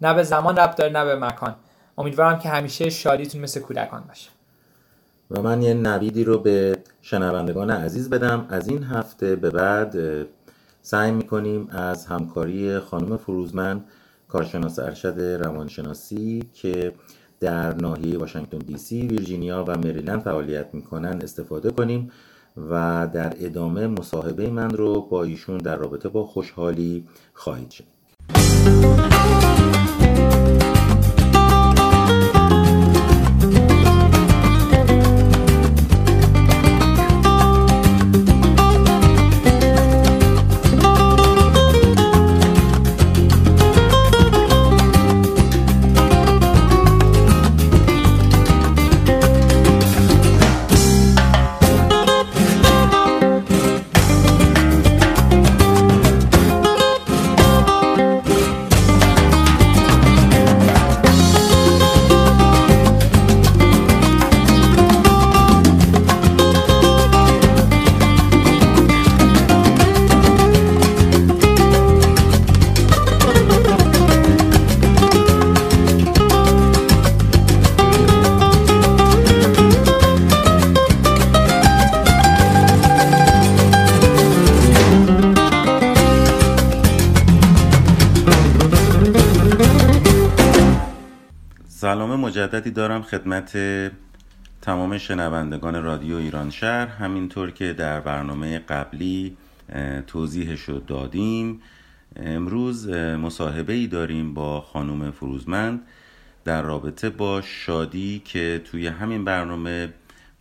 نه به زمان ربط داره نه به مکان. امیدوارم که همیشه شادیتون مثل کودکان باشه. و من یه نویدی رو به شنوندگان عزیز بدم. از این هفته به بعد سعی می‌کنیم از همکاری خانم فروزمند کارشناس ارشد روانشناسی که در ناحیه واشنگتن دی سی، ویرجینیا و مریلند فعالیت می‌کنن استفاده کنیم و در ادامه مصاحبه من رو با ایشون در رابطه با خوشحالی خواهید شد. دارم خدمت تمام شنوندگان رادیو ایران شهر. همینطور که در برنامه قبلی توضیحش رو دادیم. امروز مصاحبه ای داریم با خانم فروزمند در رابطه با شادی که توی همین برنامه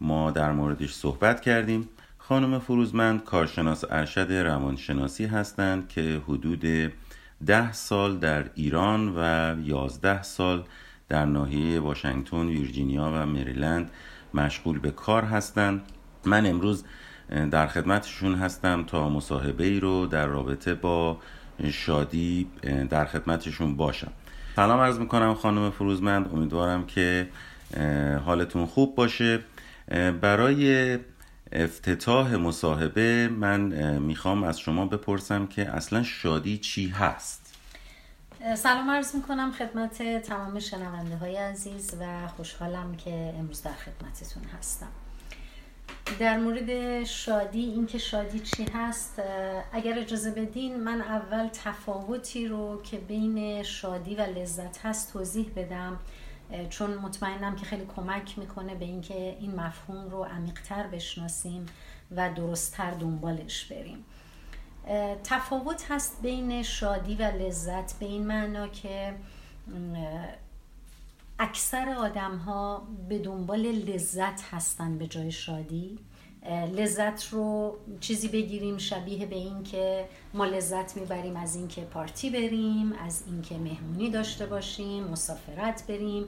ما در موردش صحبت کردیم. خانم فروزمند کارشناس ارشد روانشناسی هستند که حدود ده سال در ایران و یازده سال در ناحیه واشنگتن، ویرجینیا و مریلند مشغول به کار هستند. من امروز در خدمتشون هستم تا مصاحبه ای رو در رابطه با شادی در خدمتشون باشم. سلام عرض می‌کنم خانم فروزمند. امیدوارم که حالتون خوب باشه. برای افتتاح مصاحبه من می‌خوام از شما بپرسم که اصلا شادی چی هست؟ سلام عرض می‌کنم خدمت تمام شنونده های عزیز و خوشحالم که امروز در خدمتتون هستم. در مورد شادی اینکه شادی چی هست اگر اجازه بدین من اول تفاوتی رو که بین شادی و لذت هست توضیح بدم چون مطمئنم که خیلی کمک می‌کنه به اینکه این مفهوم رو عمیقتر بشناسیم و درستتر دنبالش بریم. تفاوت هست بین شادی و لذت به این معنا که اکثر آدم ها به دنبال لذت هستن به جای شادی. لذت رو چیزی بگیریم شبیه به این که ما لذت می‌بریم از اینکه پارتی بریم از اینکه مهمونی داشته باشیم مسافرت بریم.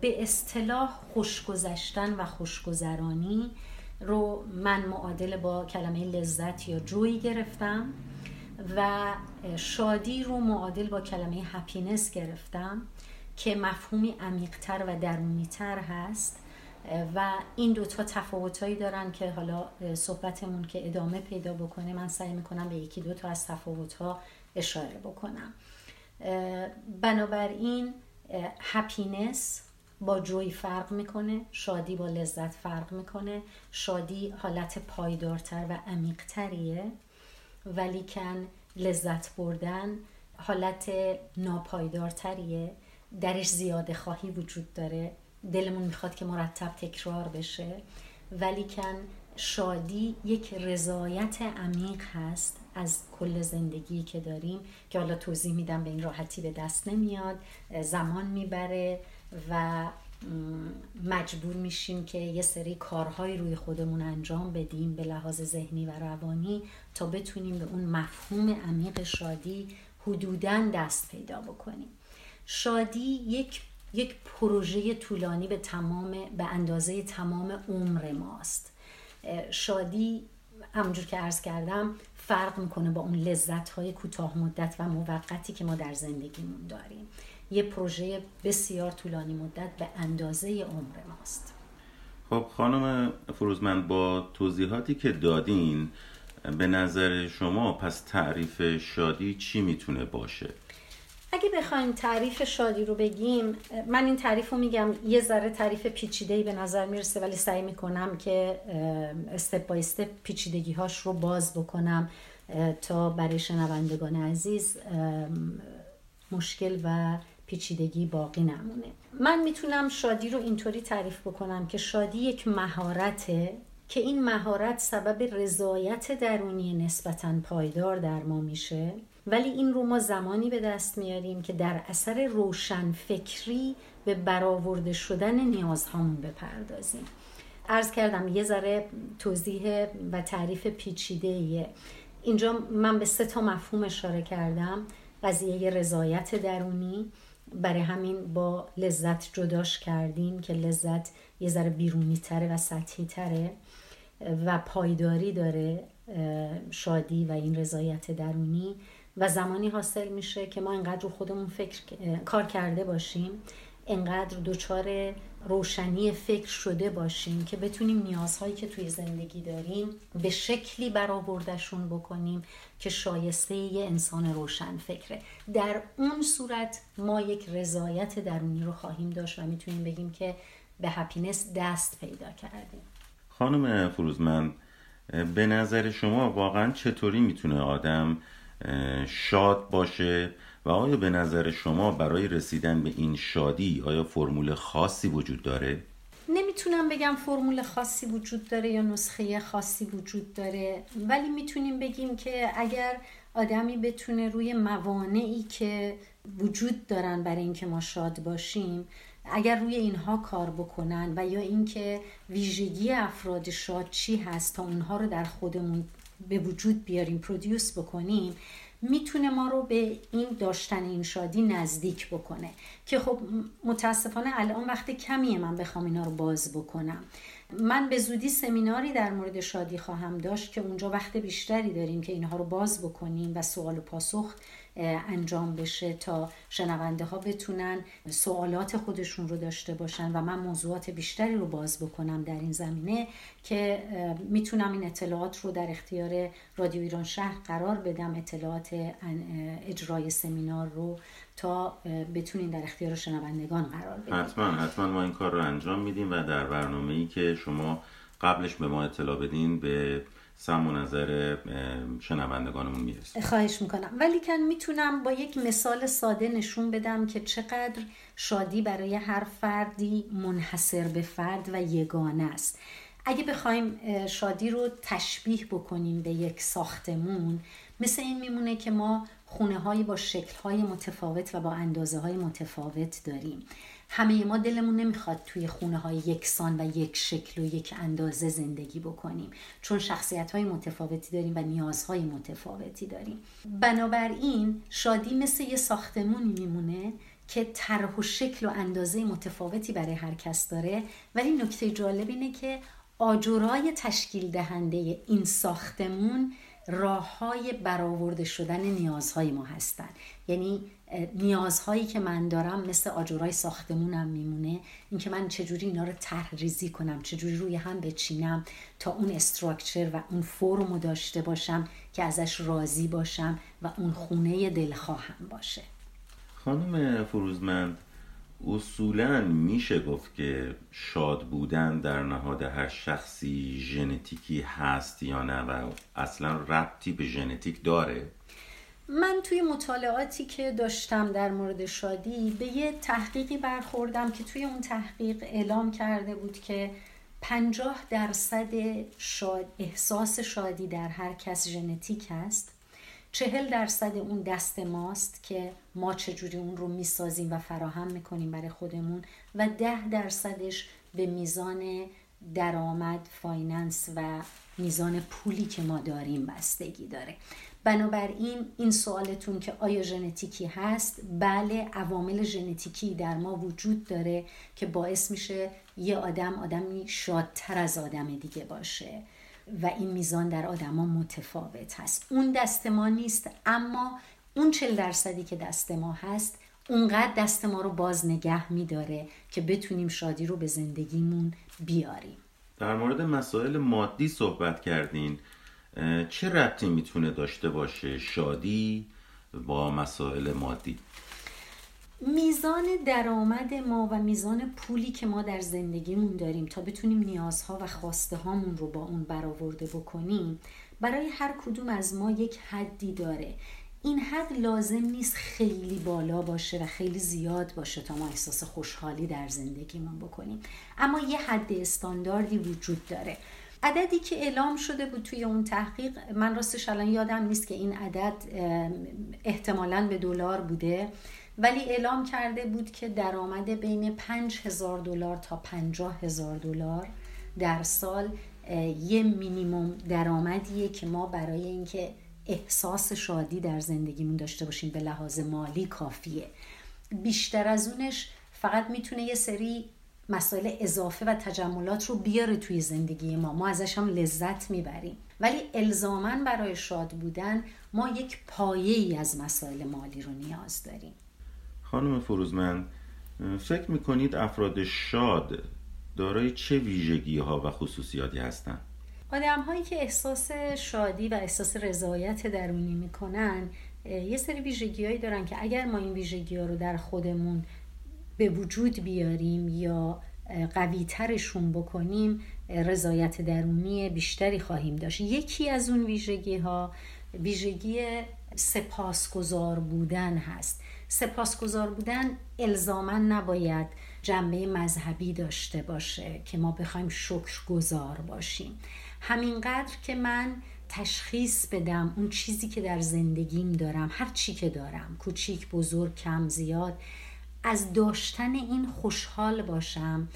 به اصطلاح خوشگذشتن و خوشگذرانی. رو من معادل با کلمه لذت یا جوی گرفتم و شادی رو معادل با کلمه هپینس گرفتم که مفهومی عمیقتر و درونیتر هست و این دوتا تفاوتهایی دارن که حالا صحبتمون که ادامه پیدا بکنه من سعی می‌کنم به یکی دوتا از تفاوتها اشاره بکنم. بنابراین هپینس با جوی فرق می‌کنه شادی با لذت فرق می‌کنه. شادی حالت پایدارتر و عمیقتریه. ولیکن لذت بردن حالت ناپایدارتریه. درش زیاده خواهی وجود داره. دلمون می‌خواد که مرتب تکرار بشه. ولیکن شادی یک رضایت عمیق هست از کل زندگی که داریم که حالا توضیح میدم به این راحتی به دست نمیاد. زمان می‌بره. و مجبور میشیم که یه سری کارهایی روی خودمون انجام بدیم به لحاظ ذهنی و روانی تا بتونیم به اون مفهوم عمیق شادی حدودا دست پیدا بکنیم. شادی یک یک پروژه طولانی به تمام به اندازه تمام عمر ماست. شادی همونجور که عرض کردم فرق می‌کنه با اون لذت های کوتاه مدت و موقتی که ما در زندگیمون داریم. یه پروژه بسیار طولانی مدت به اندازه عمر ماست خب خانم فروزمند با توضیحاتی که دادین به نظر شما پس تعریف شادی چی می‌تونه باشه؟ اگه بخوایم تعریف شادی رو بگیم من این تعریف رو میگم یه ذره تعریف پیچیده به نظر می‌رسه ولی سعی می‌کنم که استپ با استپ پیچیدگی هاش رو باز بکنم تا برای شنوندگان عزیز مشکل و پیچیدگی باقی نمونه. من می‌تونم شادی رو اینطوری تعریف بکنم که شادی یک مهارته که این مهارت سبب رضایت درونی نسبتا پایدار در ما میشه. ولی این رو ما زمانی به دست میاریم که در اثر روشن فکری به برآورده شدن نیازهامون بپردازیم. ارز کردم یه ذره توضیح و تعریف پیچیده اینجا من به سه تا مفهوم اشاره کردم. قضیه رضایت درونی برای همین با لذت جداش کردیم که لذت یه ذره بیرونی تره و سطحی تره و پایداری داره شادی و این رضایت درونی و زمانی حاصل میشه که ما انقدر رو خودمون فکر کار کرده باشیم انقدر دچار روشنی فکر شده باشیم که بتونیم نیازهایی که توی زندگی داریم به شکلی برآوردهشون بکنیم که شایسته یه انسان روشن فکره. در اون صورت ما یک رضایت درونی رو خواهیم داشت و می‌تونیم بگیم که به هپینس دست پیدا کردیم. خانم فروزمند به نظر شما واقعا چطوری می‌تونه آدم شاد باشه؟ و آیا به نظر شما برای رسیدن به این شادی آیا فرمول خاصی وجود داره؟ نمی‌تونم بگم فرمول خاصی وجود داره یا نسخه خاصی وجود داره ولی می‌تونیم بگیم که اگر آدمی بتونه روی موانعی که وجود دارن برای اینکه ما شاد باشیم اگر روی اینها کار بکنن و یا اینکه ویژگی افراد شاد چی هست تا اونها رو در خودمون به وجود بیاریم پرودیوس بکنیم می‌تونه ما رو به این داشتن این شادی نزدیک بکنه. که خب متاسفانه الان وقت کمیه من بخوام اینا رو باز بکنم. من به زودی سمیناری در مورد شادی خواهم داشت که اونجا وقت بیشتری داریم که اینها رو باز بکنیم و سوال و پاسخ انجام بشه تا شنونده ها بتونن سوالات خودشون رو داشته باشن و من موضوعات بیشتری رو باز بکنم در این زمینه که می‌تونم این اطلاعات رو در اختیار رادیو ایران شهر قرار بدم اطلاعات اجرای سمینار رو تا بتونین در اختیار شنوندگان قرار بدیم حتما حتما ما این کار رو انجام میدیم و در برنامه ای که شما قبلش به ما اطلاع بدین به سم و نظر شنوندگانمون می‌رسه. خواهش می‌کنم. ولی کن می‌تونم با یک مثال ساده نشون بدم که چقدر شادی برای هر فردی منحصر به فرد و یگانه است. اگه بخوایم شادی رو تشبیه بکنیم به یک ساختمون مثل این میمونه که ما خونه هایی با شکل های متفاوت و با اندازه های متفاوت داریم. همه ما دلمون نمی‌خواد توی خونه های یکسان و یک شکل و یک اندازه زندگی بکنیم. چون شخصیت های متفاوتی داریم و نیازهای متفاوتی داریم. بنابراین شادی مثل یه ساختمونی میمونه که طرح و شکل و اندازه متفاوتی برای هر کس داره. ولی نکته جالب اینه که آجرای تشکیل دهنده این ساختمون راه های برآورده شدن نیازهای ما هستن. یعنی نیازهایی که من دارم مثل آجرای ساختمونم میمونه. اینکه من چجوری اینا رو طرح ریزی کنم چجوری روی هم بچینم تا اون استراکچر و اون فرمو داشته باشم که ازش راضی باشم و اون خونه دلخواهم باشه. خانم فروزمند اصولا میشه گفت که شاد بودن در نهاد هر شخصی ژنتیکی هست یا نه و اصلا ربطی به ژنتیک داره؟ من توی مطالعاتی که داشتم در مورد شادی به یه تحقیقی برخوردم که توی اون تحقیق اعلام کرده بود که پنجاه درصد شاد احساس شادی در هر کس ژنتیک است. چهل درصد اون دست ماست که ما چجوری اون رو می‌سازیم و فراهم می‌کنیم برای خودمون و ده درصدش به میزان درآمد finance و میزان پولی که ما داریم بستگی داره. بنابراین این سوالتون که آیا ژنتیکی هست؟ بله عوامل ژنتیکی در ما وجود داره که باعث میشه یه آدم آدمی شادتر از آدم دیگه باشه و این میزان در آدما متفاوت هست. اون دست ما نیست اما اون چل درصدی که دست ما هست اونقدر دست ما رو باز نگه میداره که بتونیم شادی رو به زندگیمون بیاریم. در مورد مسائل مادی صحبت کردین. چه ربطی می‌تونه داشته باشه شادی با مسائل مادی؟ میزان درآمد ما و میزان پولی که ما در زندگیمون داریم تا بتونیم نیازها و خواسته هامون رو با اون برآورده بکنیم برای هر کدوم از ما یک حدی داره. این حد لازم نیست خیلی بالا باشه و خیلی زیاد باشه تا ما احساس خوشحالی در زندگیمون بکنیم. اما یه حد استانداردی وجود داره. عددی که اعلام شده بود توی اون تحقیق من راستش الان یادم نیست که این عدد احتمالا به دلار بوده ولی اعلام کرده بود که درآمد بین 5000 دلار تا 50 هزار دلار در سال یه مینیموم درآمدیه که ما برای اینکه احساس شادی در زندگیمون داشته باشیم. به لحاظ مالی کافیه. بیشتر از اونش فقط می‌تونه یه سری مسائل اضافه و تجملات رو بیاره توی زندگی ما. ما ازش هم لذت می‌بریم. ولی الزامن برای شاد بودن ما یک پایه ای از مسائل مالی رو نیاز داریم. خانم فروزمند فکر می‌کنید افراد شاد دارای چه ویژگی ها و خصوصیاتی هستند؟ آدم هایی که احساس شادی و احساس رضایت درونی می‌کنن یه سری ویژگی هایی دارن که اگر ما این ویژگی ها رو در خودمون به وجود بیاریم یا قوی ترشون بکنیم رضایت درونی بیشتری خواهیم داشت. یکی از اون ویژگی ها ویژگی سپاسگزار بودن هست. سپاسگزار بودن الزاما نباید جنبه مذهبی داشته باشه که ما بخوایم شکرگزار باشیم. همینقدر که من تشخیص بدم اون چیزی که در زندگیم دارم هر چی که دارم کوچیک بزرگ کم زیاد از داشتن این خوشحال باشم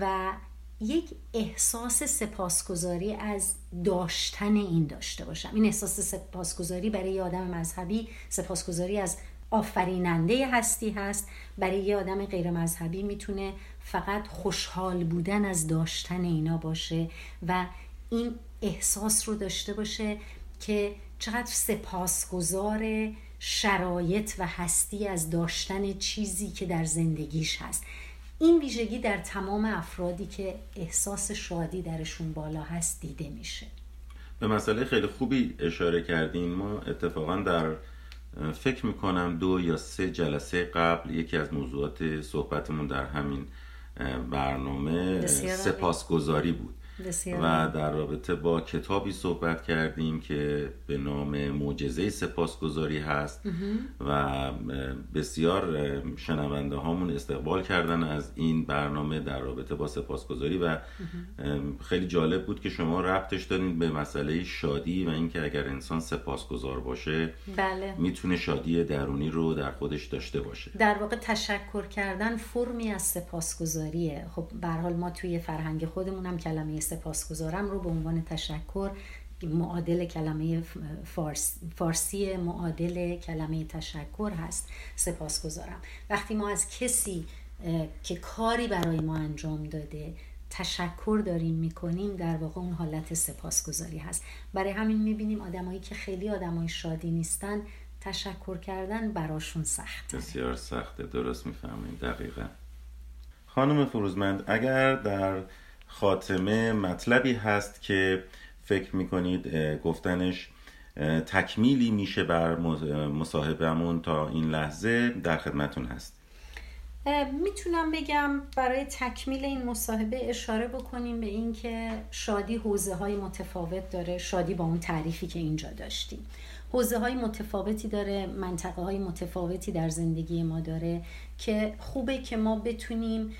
و یک احساس سپاسگزاری از داشتن این داشته باشم. این احساس سپاسگزاری برای آدم مذهبی سپاسگزاری از آفریننده هستی هست. برای یه آدم غیر مذهبی می‌تونه فقط خوشحال بودن از داشتن اینا باشه و این احساس رو داشته باشه که چقدر سپاسگزار شرایط و هستی از داشتن چیزی که در زندگیش هست. این ویژگی در تمام افرادی که احساس شادی درشون بالا هست دیده میشه. به مسئله خیلی خوبی اشاره کردین. ما اتفاقا در فکر می‌کنم دو یا سه جلسه قبل یکی از موضوعات صحبتمون در همین برنامه سپاسگزاری بود. بسیار. و در رابطه با کتابی صحبت کردیم که به نام معجزه سپاسگزاری هست و بسیار شنونده هامون استقبال کردن از این برنامه در رابطه با سپاسگزاری و خیلی جالب بود که شما ربطش دادین به مسئله شادی و اینکه اگر انسان سپاسگزار باشه بله. می‌تونه شادی درونی رو در خودش داشته باشه. در واقع تشکر کردن فرمی از سپاسگزاریه. خب به حال ما توی فرهنگ خودمون هم کلمه سپاسگزارم رو به عنوان تشکر. معادل کلمه فارس، فارسی معادل کلمه تشکر هست. سپاسگزارم. وقتی ما از کسی که کاری برای ما انجام داده تشکر داریم می‌کنیم در واقع اون حالت سپاسگزاری هست. برای همین می‌بینیم آدمایی که خیلی آدمای شادی نیستن تشکر کردن براشون سخت بسیار سخته. درست می‌فهمین دقیقا. خانم فروزمند اگر در خاتمه مطلبی هست که فکر می‌کنید گفتنش تکمیلی میشه بر مص- مصاحبهمون تا این لحظه در خدمتون هست. می‌تونم بگم برای تکمیل این مصاحبه اشاره بکنیم به اینکه شادی حوزه های متفاوت داره شادی با اون تعریفی که اینجا داشتیم. حوزه های متفاوتی داره منطقه های متفاوتی در زندگی ما داره که خوبه که ما بتونیم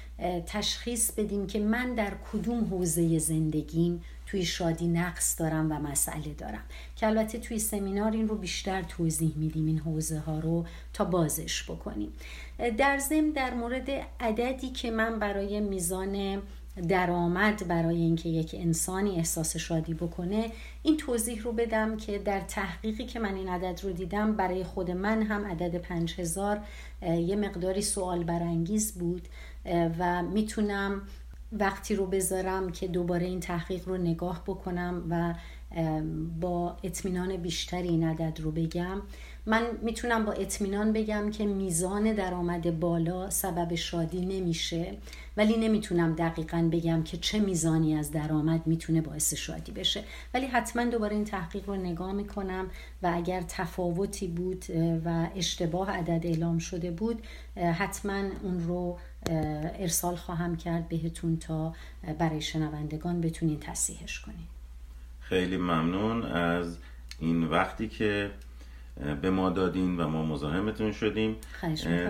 تشخیص بدیم که من در کدوم حوزه زندگیم توی شادی نقص دارم و مسئله دارم. که البته توی سمینار این رو بیشتر توضیح میدیم این حوزه ها رو تا بازش بکنیم. در ضمن در مورد عددی که من برای میزان درآمد برای اینکه یک انسانی احساس شادی بکنه این توضیح رو بدم که در تحقیقی که من این عدد رو دیدم برای خود من هم عدد 5000 اه، یه مقداری سوال برانگیز بود و می‌تونم وقتی رو بذارم که دوباره این تحقیق رو نگاه بکنم و با اطمینان بیشتری این عدد رو بگم. من می‌تونم با اطمینان بگم که میزان درآمد بالا سبب شادی نمیشه ولی نمی‌تونم دقیقا بگم که چه میزانی از درآمد می‌تونه باعث شادی بشه. ولی حتما دوباره این تحقیق رو نگاه می‌کنم و اگر تفاوتی بود و اشتباه عدد اعلام شده بود حتما اون رو ارسال خواهم کرد بهتون تا برای شنوندگان بتونین تصحیحش کنین. خیلی ممنون. از این وقتی که به ما دادین و ما مزاحمتون شدیم.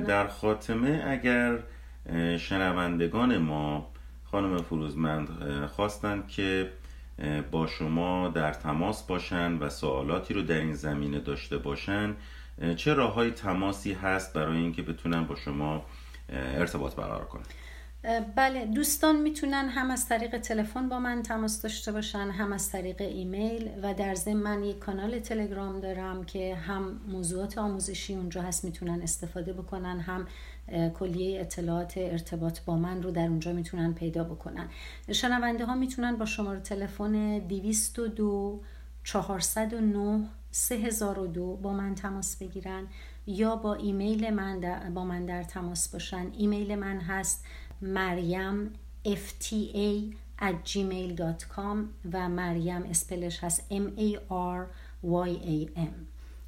در خاتمه اگر شنوندگان ما خانم فروزمند خواستند که با شما در تماس باشن و سوالاتی رو در این زمینه داشته باشن چه راه های تماسی هست برای اینکه بتونن با شما ارتباط برقرار کنن بله دوستان می‌تونن هم از طریق تلفن با من تماس داشته باشن هم از طریق ایمیل و در ضمن من یک کانال تلگرام دارم که هم موضوعات آموزشی اونجا هست می‌تونن استفاده بکنن هم کلیه اطلاعات ارتباط با من رو در اونجا می‌تونن پیدا بکنن. شنونده ها می‌تونن با شماره تلفن 202 409 3002 با من تماس بگیرن یا با ایمیل من با من در تماس باشن. ایمیل من هست مریم fta at gmail.com و مریم اسپلش هست m a r y a m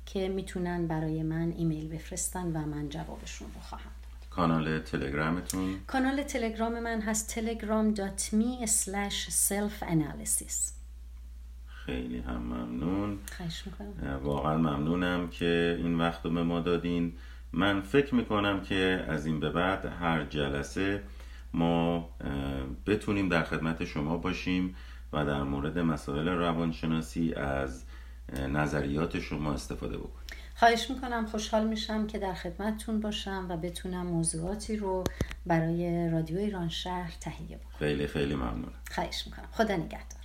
که می‌تونن برای من ایمیل بفرستن و من جوابشون رو خواهم داد. کانال تلگرامتون؟ کانال تلگرام من هست telegram.me slash self analysis. خیلی هم ممنون. خواهش می‌کنم. واقعا ممنونم که این وقت رو به ما دادین. من فکر می‌کنم که از این به بعد هر جلسه ما بتونیم در خدمت شما باشیم و در مورد مسائل روانشناسی از نظریات شما استفاده بکنیم. خواهش می‌کنم خوشحال میشم که در خدمتتون باشم و بتونم موضوعاتی رو برای رادیو ایران شهر تهیه بکنم. خیلی خیلی ممنونم. خواهش می‌کنم. خدا نگهدار.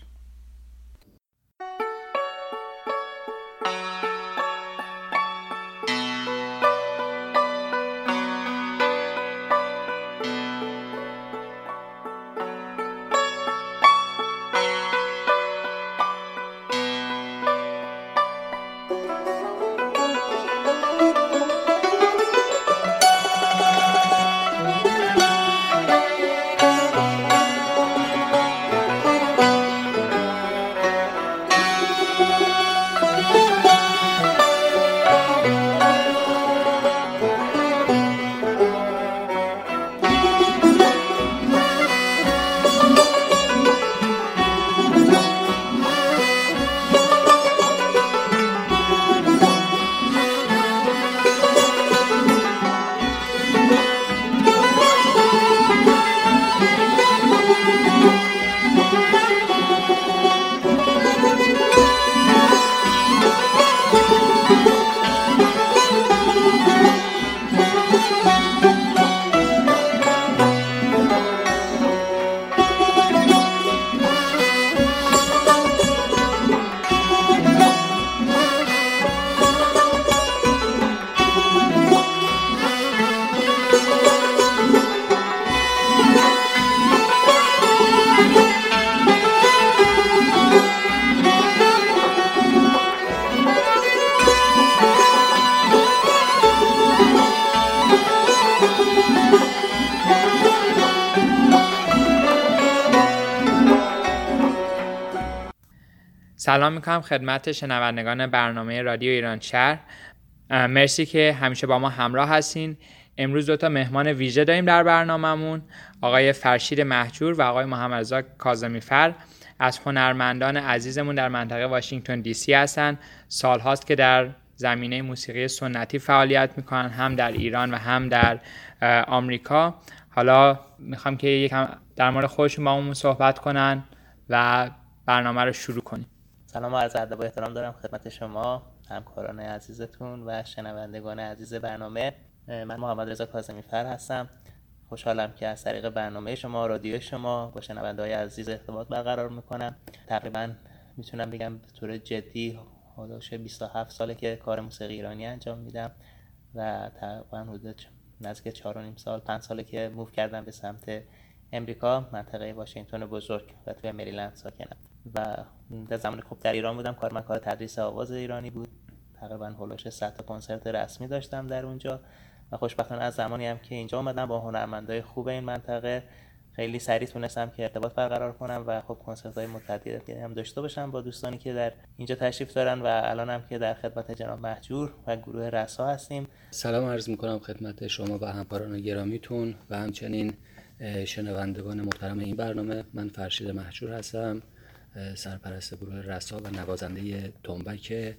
سلام می‌کنم خدمت شنوندگان برنامه رادیو ایران شهر. مرسی که همیشه با ما همراه هستین. امروز دو تا مهمان ویژه داریم در برنامهمون. آقای فرشید محجور و آقای محمد رضا کاظمی فر از هنرمندان عزیزمون در منطقه واشنگتن دی سی هستن. سالهاست که در زمینه موسیقی سنتی فعالیت می‌کنن هم در ایران و هم در آمریکا. حالا می‌خوام که یکم در مورد خودشون با همون صحبت کنن و برنامه رو شروع کنیم. سلام عرض ادب و احترام دارم خدمت شما همکاران عزیزتون و شنوندگان عزیز برنامه. من محمد رضا کاظمی فر هستم. خوشحالم که از طریق برنامه شما رادیو شما با شنونده های عزیز ارتباط برقرار می‌کنم. تقریبا می‌تونم بگم به طور جدی حالا 27 ساله که کار موسیقی ایرانی انجام میدم و تقریبا حدود نزدیک 4 نیم سال 5 ساله که موو کردم به سمت امریکا منطقه واشنگتن بزرگ و توی مریلند ساکنم. و در زمان خوب در ایران بودم. کار من کار تدریس آواز ایرانی بود. تقریبا هولوش 100 تا کنسرت رسمی داشتم در اونجا و خوشبختانه از زمانی هم که اینجا اومدم با هنرمندای خوب این منطقه خیلی سریع تونستم که ارتباط برقرار کنم و خب کنسرت های متعددی هم داشته باشم با دوستانی که در اینجا تشریف دارن و الان هم که در خدمت جناب محجور و گروه رسا هستیم. سلام عرض می‌کنم خدمت شما و همکاران گرامیتون و همچنین شنوندگان محترم این برنامه. من فرشید محجور هستم. سرپرست گروه رسا و نوازنده تنبک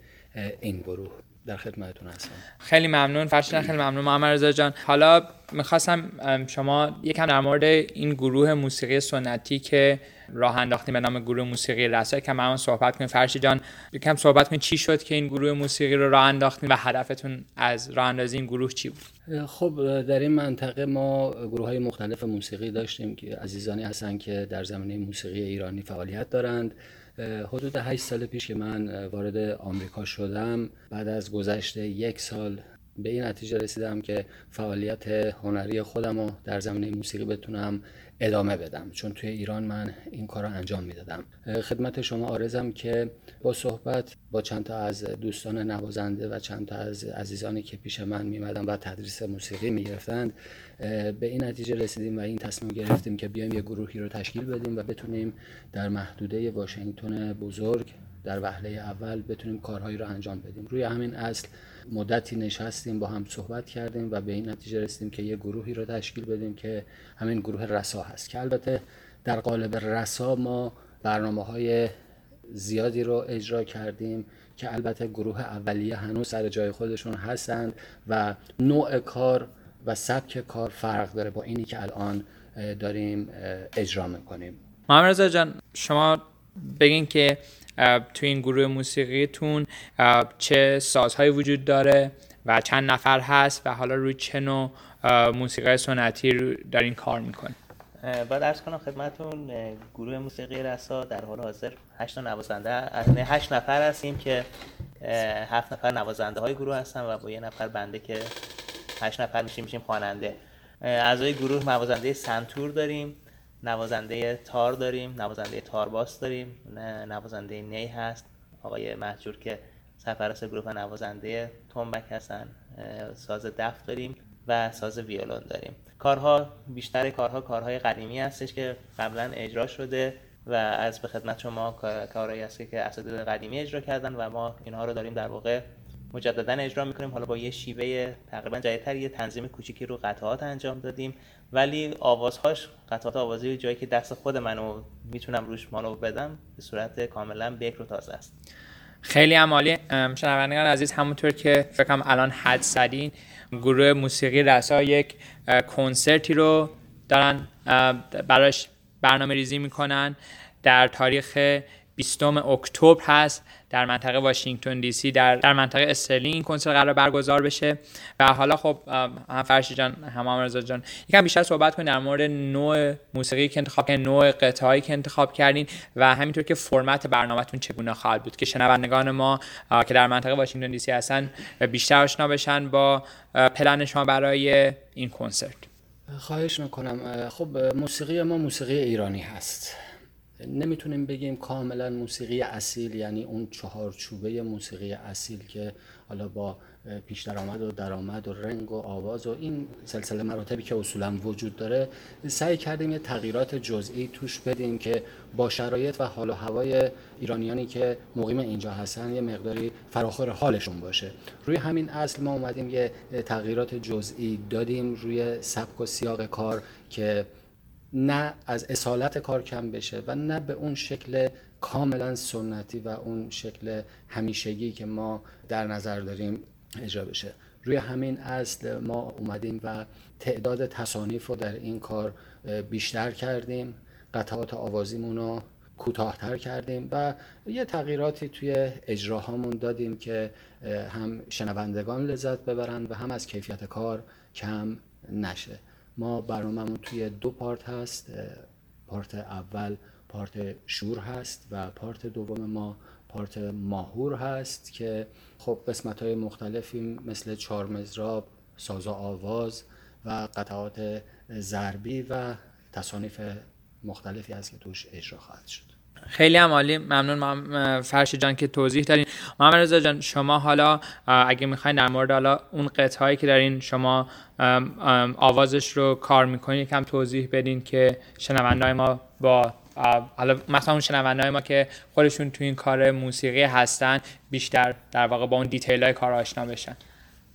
این گروه. در خدمتتون هستم. خیلی ممنون فرشیدن خیلی ممنون. محمد رضا جان حالا می‌خواستم شما یکم در مورد این گروه موسیقی سنتی که راه انداختیم به نام گروه موسیقی رسا که من صحبت کنیم فرشی جان یکم صحبت کنیم چی شد که این گروه موسیقی رو راه انداختیم و هدفتون از راه اندازی این گروه چی بود؟ خب در این منطقه ما گروه های مختلف موسیقی داشتیم که عزیزانی هستن که در زمینه موسیقی ایرانی فعالیت دارند. حدود 8 سال پیش که من وارد آمریکا شدم بعد از گذشته یک سال به این نتیجه رسیدم که فعالیت هنری خودم رو در زمینه موسیقی بتونم ادامه بدم. چون توی ایران من این کار رو انجام می‌دادم. خدمت شما آرزم که با صحبت با چند تا از دوستان نوازنده و چند تا از عزیزانی که پیش من میمدن و تدریس موسیقی می‌گرفتند به این نتیجه رسیدیم و این تصمیم گرفتیم که بیایم یه گروهی رو تشکیل بدیم و بتونیم در محدوده واشنگتن بزرگ در وهله اول بتونیم کارهایی رو انجام بدیم. روی همین اصل مدتی نشستیم با هم صحبت کردیم و به این نتیجه رسیدیم که یه گروهی رو تشکیل بدیم که همین گروه رسا هست. که البته در قالب رسا ما برنامه های زیادی رو اجرا کردیم که البته گروه اولیه هنوز سر جای خودشون هستند و نوع کار و سبک کار فرق داره با اینی که الان داریم اجرا می‌کنیم. محمد رضا جان شما بگین که تو این گروه موسیقیتون چه سازهایی وجود داره و چند نفر هست و حالا روی چه نوع موسیقی سنتی دارین کار می‌کنین؟ باید ارز کنم خدمتون گروه موسیقی رسا در حال حاضر هشت نوازنده هشت نفر هستیم که هفت نفر نوازنده های گروه هستن و با یه نفر بنده که هشت نفر میشیم میشیم خواننده. اعضای گروه نوازنده سنتور داریم. نوازنده تار داریم نوازنده تارباس داریم نوازنده نی هست. آقای محجور که سرپرست گروه نوازنده تنبک هستن ساز دف داریم و ساز ویولون داریم. کارها بیشتر کارها کارهای قدیمی هستش که قبلا اجرا شده و از به خدمت شما کارهایی هست که اساتید قدیمی اجرا کردن و ما اینها رو داریم در واقع مجددا اجرا می‌کنیم. حالا با یه شیوه تقریبا جدیدتر یه تنظیم کوچیکی رو قطعات انجام دادیم. ولی آوازهاش قطعات آوازی جایی که دست خود منو می‌تونم روش مانو بدم به صورت کاملا بکر و تازه است. خیلی عمالی شنوندگان عزیز همونطور که فکرم الان حد زدین گروه موسیقی رسا یک کنسرتی رو دارن براش برنامه ریزی می‌کنن در تاریخ 20 اکتبر هست در منطقه واشنگتن دی سی در, در منطقه استرلینگ کنسرت قرار برگزار بشه. و حالا خب هم فرشی جان هم رضا جان یکم بیشتر صحبت کنید در مورد نوع موسیقی که انتخاب کردین نوع قطعه‌ای که انتخاب کردین و همینطور که فرمت برنامهتون چگونه خواهد بود که شنوندگان ما که در منطقه واشنگتن دی سی هستن بیشتر آشنا بشن با پلن شما برای این کنسرت. خواهش می‌کنم. خب موسیقی ما موسیقی ایرانی هست. نمی‌تونیم بگیم کاملا موسیقی اصیل یعنی اون چهارچوبه موسیقی اصیل که حالا با پیش درآمد و درآمد و رنگ و آواز و این سلسله مراتبی که اصولا وجود داره سعی کردیم یه تغییرات جزئی توش بدیم که با شرایط و حال و هوای ایرانیانی که مقیم اینجا هستن یه مقداری فراخور حالشون باشه. روی همین اصل ما اومدیم یه تغییرات جزئی دادیم روی سبک و سیاق کار که نه از اصالت کار کم بشه و نه به اون شکل کاملا سنتی و اون شکل همیشگی که ما در نظر داریم اجرا بشه. روی همین اصل ما اومدیم و تعداد تصانیف رو در این کار بیشتر کردیم. قطعات آوازیمون رو کوتاهتر کردیم و یه تغییراتی توی اجراهامون دادیم که هم شنوندگان لذت ببرن و هم از کیفیت کار کم نشه. ما برنامهمون توی دو پارت هست پارت اول پارت شور هست و پارت دوم ما پارت ماهور هست که خب قسمت های مختلفی مثل چهار مزراب ساز آواز و قطعات ضربی و تصانیف مختلفی هست که توش اجرا خواهد شد. خیلی هم عالی. ممنون فرشی جان که توضیح دارین محمد رضا جان شما حالا اگه می‌خواین در مورد حالا اون قطعه که دارین شما آوازش رو کار می‌کنین یکم توضیح بدین که شنونده ما با حالا مثلا اون شنونده ما که خودشون تو این کار موسیقی هستن بیشتر در واقع با اون دیتیل های کار آشنا بشن.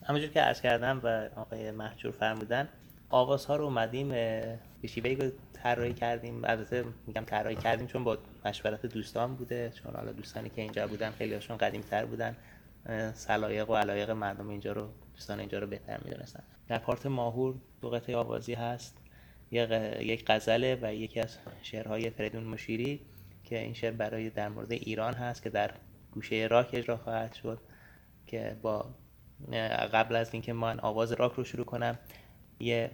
همونجور که عرض کردم و آقای محجور فرمودن آوازها رو اومدیم به شیوهی طراحی کردیم. البته میگم طراحی کردیم چون با مشورت دوستان بوده. چون حالا دوستانی که اینجا بودن خیلی هاشون قدیم تر بودن سلایق و علایق مردم اینجا رو دوستان اینجا رو بهتر می‌دونستن. در پارت ماهور دو قطعه آوازی هست. یک غزله و یکی از شعرهای فریدون مشیری که این شعر برای در مورد ایران هست که در گوشه راک اجرا خواهد شد که با قبل از اینکه من آواز راک رو شروع کنم یه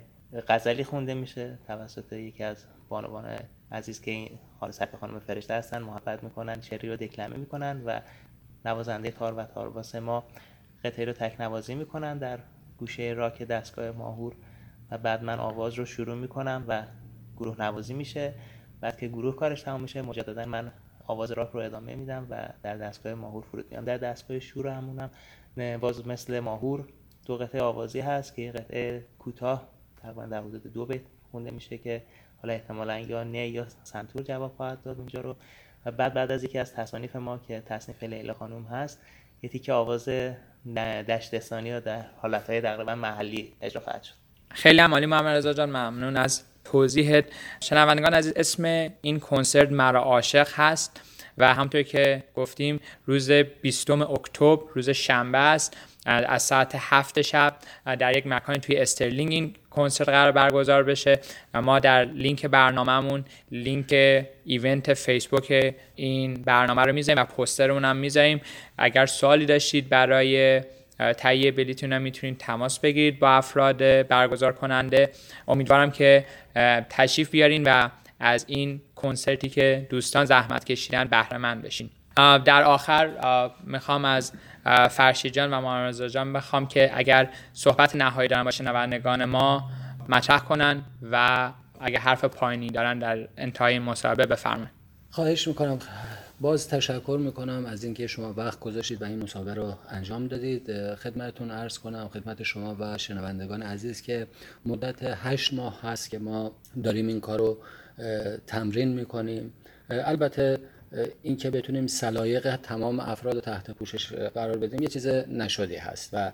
غزلی خونده میشه توسط یکی از بانوان عزیز که این سرک خانم فرشته هستن محبت می‌کنن شعری رو دکلمه می‌کنن و نوازنده تار و تارباس ما قطعه رو تک نوازی می‌کنن در گوشه راک دستگاه ماهور و بعد من آواز رو شروع می‌کنم و گروه نوازی میشه. بعد که گروه کارش تمام میشه مجددا من آواز راک رو ادامه میدم و در دستگاه ماهور فرود میام در دستگاه شور همونم باز مثل ماهور دو قطعه آوازی هست که قطعه کوتاه تقریبا در حدود دو بیت خونده میشه که حالا احتمالا یا نه یا سنتور جواب خواهد داد اونجا رو. و بعد بعد از یکی از تصانیف ما که تصنیف لیلا خانوم هست یه تیکه آواز دشتستانی و در حالتهای تقریبا محلی اجرا خواهد شد. خیلی هم عالی محمد رضا جان ممنون از توضیحت. شنوندگان عزیز اسم این کنسرت مرا عاشق هست و همطور که گفتیم روز 20 اکتبر روز شنبه است. از ساعت هفت شب در یک مکان توی استرلینگ این کنسرت قرار برگزار بشه. ما در لینک برنامهمون لینک ایونت فیسبوک این برنامه رو می‌ذاریم و پوسترمون هم می‌ذاریم. اگر سوالی داشتید برای تهیه بلیتون هم می‌تونید تماس بگیرید با افراد برگزار کننده امیدوارم که تشریف بیارین و از این کنسرتی که دوستان زحمت کشیدن بهره مند بشین در آخر می‌خوام از فرشی جان و محمد جان بخوام که اگر صحبت نهایی دارن با شنوندگان ما مطرح کنن و اگر حرف پایینی دارن در انتهای مصاحبه بفرمایید. خواهش می‌کنم. باز تشکر می‌کنم از اینکه شما وقت گذاشتید و این مسابقه رو انجام دادید. خدمتتون عرض کنم خدمت شما و شنوندگان عزیز که مدت هشت ماه هست که ما داریم این کار رو تمرین می‌کنیم. البته اینکه بتونیم سلایق تمام افراد تحت پوشش قرار بدیم یه چیز نشدی هست و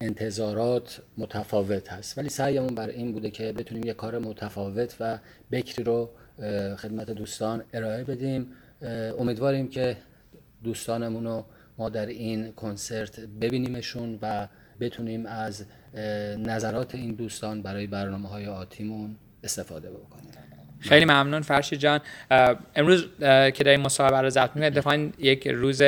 انتظارات متفاوت هست. ولی سعیمون بر این بوده که بتونیم یه کار متفاوت و بکری رو خدمت دوستان ارائه بدیم. امیدواریم که دوستانمون رو ما در این کنسرت ببینیمشون و بتونیم از نظرات این دوستان برای برنامه های آتیمون استفاده بکنیم. خیلی ممنون فرشی جان. امروز که این مصاحبه رو ضبط می‌کنیم یک روز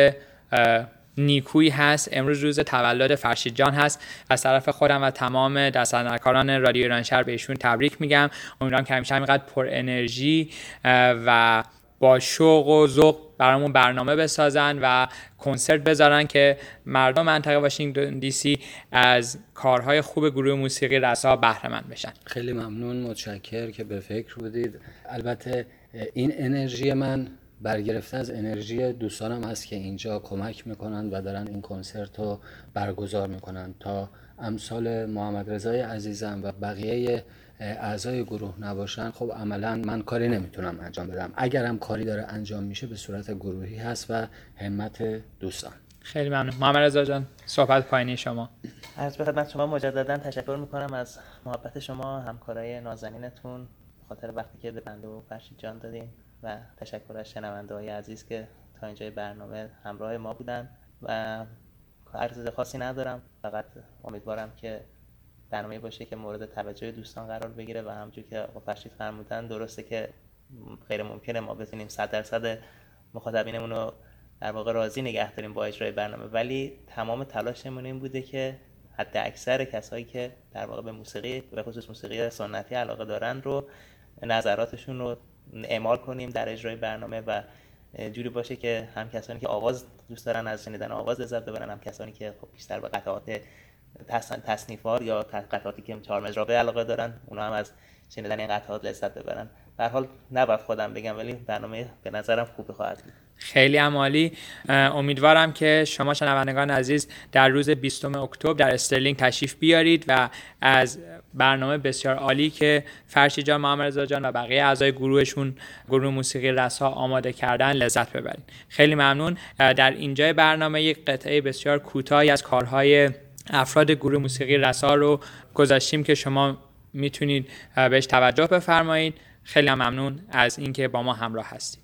نیکویی هست. امروز روز تولد فرشید جان هست. از طرف خودم و تمام دستندرکاران رادیو ایران شهر بهشون تبریک میگم. امیدوارم که همیشه همینقدر پر انرژی و با شوق و ذوق برامون برنامه بسازن و کنسرت بذارن که مردم منطقه واشنگتن دی سی از کارهای خوب گروه موسیقی رسا بهره مند بشن. خیلی ممنون متشکر که به فکر بودید. البته این انرژی من برگرفته از انرژی دوستانم هست که اینجا کمک می‌کنن و دارن این کنسرت رو برگزار می‌کنن. تا امثال محمد رضای عزیزم و بقیه اعضای گروه نباشن خب عملا من کاری نمی‌تونم انجام بدم. اگرم کاری داره انجام میشه به صورت گروهی هست و همت دوستان. خیلی ممنون. محمد رضا جان صحبت پایینی شما. از به خدمت شما مجددا تشکر می‌کنم از محبت شما همکارای نازنینتون. خاطر وقتی که به بنده و فرشید جان دادین و تشکر از شنونده های عزیز که تا اینجای برنامه همراه ما بودن. و عرض خاصی ندارم. فقط امیدوارم که برنامه باشه که مورد توجه دوستان قرار بگیره و همونجور که آقا فرشید فرمودن درسته که غیر ممکنه ما بتونیم صد درصد مخاطبینمون رو در واقع راضی نگه داریم با اجرای برنامه. ولی تمام تلاشمون این بوده که حد اکثر کسایی که در واقع به موسیقی به خصوص موسیقی سنتی علاقه دارن رو نظراتشون رو اعمال کنیم در اجرای برنامه و جوری باشه که هم کسانی که آواز دوست دارن از شنیدن آواز لذت ببرن هم کسانی که خب بیشتر به قطعات تصنیفار یا قطعاتی که چهار مجرابه علاقه دارن اونا هم از شنیدن این قطعات لذت ببرن. در حال نباید خودم بگم ولی برنامه به نظرم خوبی خواهد بود. خیلی عمالی امیدوارم که شما شنوندگان عزیز در روز 20 اکتبر در استرلینگ تشریف بیارید و از برنامه بسیار عالی که فرشی جان محمد جان و بقیه اعضای گروهشون گروه موسیقی رسا آماده کردن لذت ببرید. خیلی ممنون. در اینجای برنامه یک قطعه بسیار کوتاهی از کارهای افراد گروه موسیقی رسا رو گذاشتیم که شما می‌تونید بهش توجه بفرمایید. خیلی ممنون از اینکه با ما همراه هستید.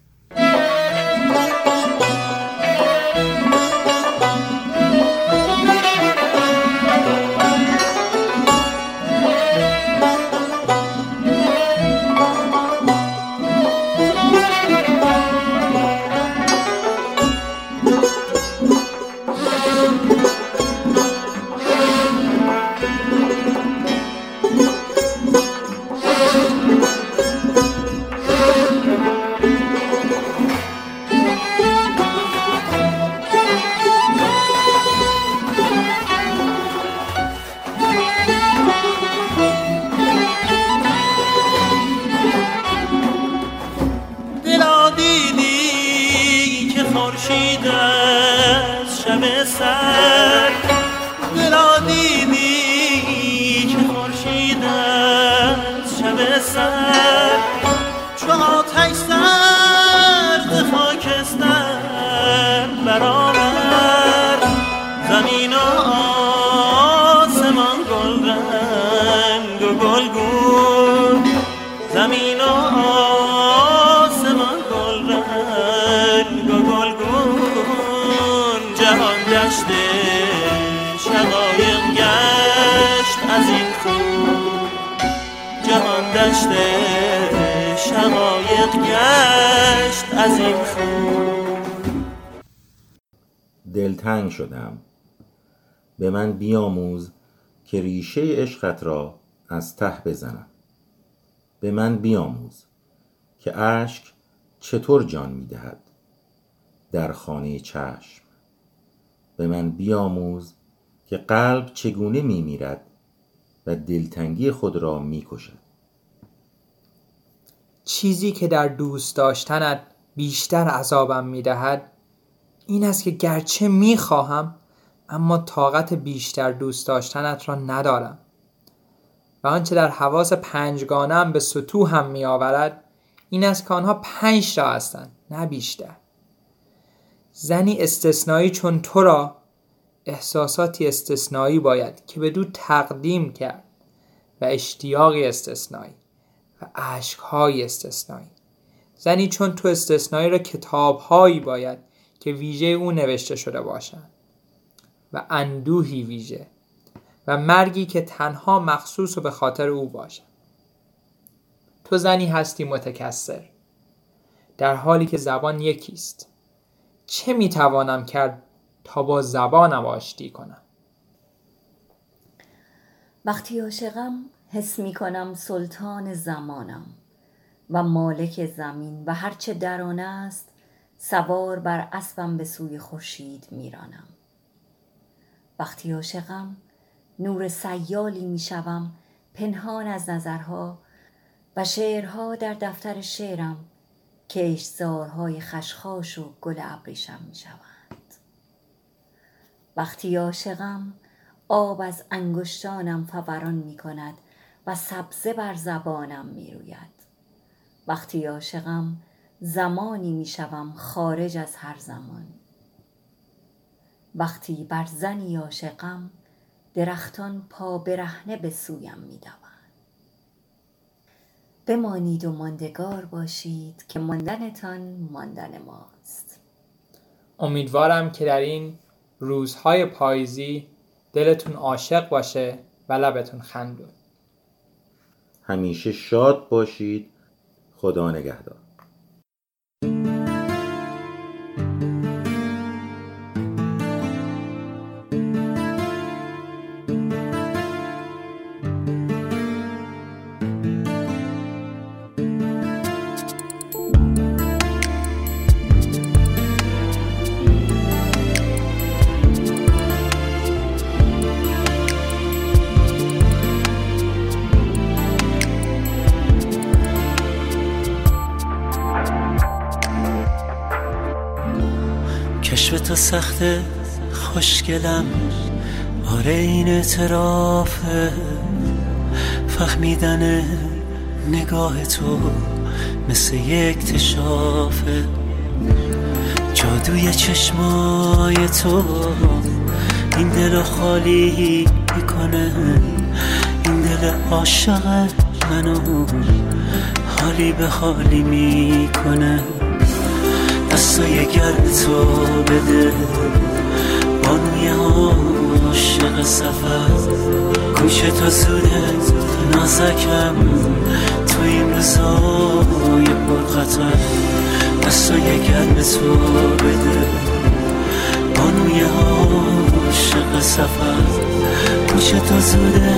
دلتنگ شدم. به من بیاموز که ریشه عشقت را از ته بزنم. به من بیاموز که اشک چطور جان می‌دهد در خانه چشم. به من بیاموز که قلب چگونه میمیرد و دلتنگی خود را می‌کشد. چیزی که در دوست داشتنت بیشتر عذابم می‌دهد این است که گرچه می‌خواهم اما طاقت بیشتر دوست داشتنت را ندارم. و آنچه در حواس پنجگانم به سطوح هم می آورد این است که آنها پنج تا هستند نه بیشتر. زنی استثنایی چون تو را احساساتی استثنایی باید که به دو تقدیم کرد و اشتیاقی استثنایی. و عشقهای استثنایی. زنی چون تو استثنایی را کتابهایی باید که ویژه او نوشته شده باشند و اندوهی ویژه و مرگی که تنها مخصوص و به خاطر او باشد. تو زنی هستی متکسر در حالی که زبان یکیست. چه می‌توانم کرد تا با زبانم آشتی کنم؟ وقتی عاشقم حس می کنم سلطان زمانم و مالک زمین و هرچه درون است سوار بر اسبم به سوی خورشید میرانم. وقتی عاشقم نور سیالی می‌شوم پنهان از نظرها و شعرها در دفتر شعرم که خشخاش و گل ابریشم می شوند وقتی عاشقم آب از انگشتانم فوران می کند و سبزه بر زبانم می روید وقتی عاشقم زمانی می شوم خارج از هر زمان. وقتی بر زنی عاشقم درختان پا برهنه به سویم می دوند بمانید و ماندگار باشید که ماندنتان ماندن ماست. امیدوارم که در این روزهای پاییزی دلتون عاشق باشه و لبتون خندون. همیشه شاد باشید. خدا نگهدار. سخته خوشگلم. آره این اعترافه فهمیدن نگاه تو مثل یک تشافه جادوی چشمای تو این دل خالی می‌کنه. این دل عاشق منو حالی به حالی می‌کنه. دستای گرم تو بده. بانوی عاشق سفر. گوش تا زوده نازکم. تو این روزای پرخطر دستای گرم تو بده. بانوی عاشق سفر. گوش تا زوده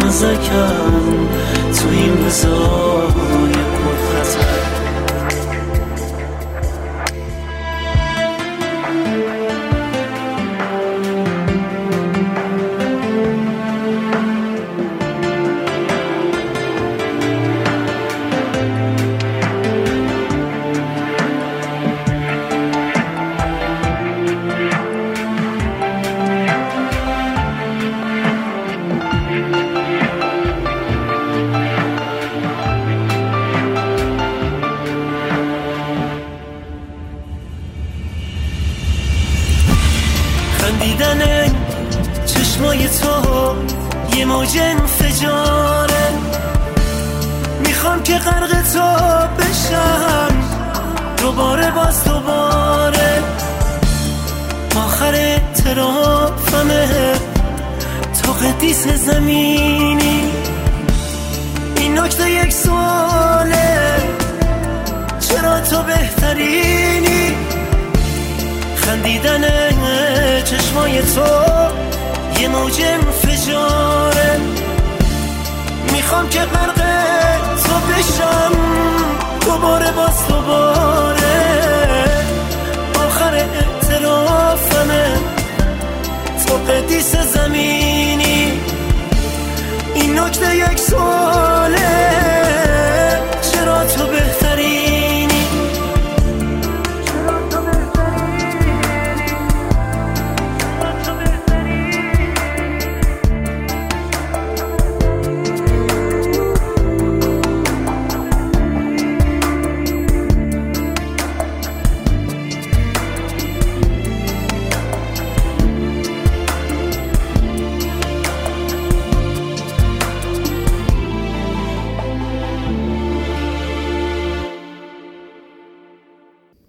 نازکم. تو این روزای پرخطر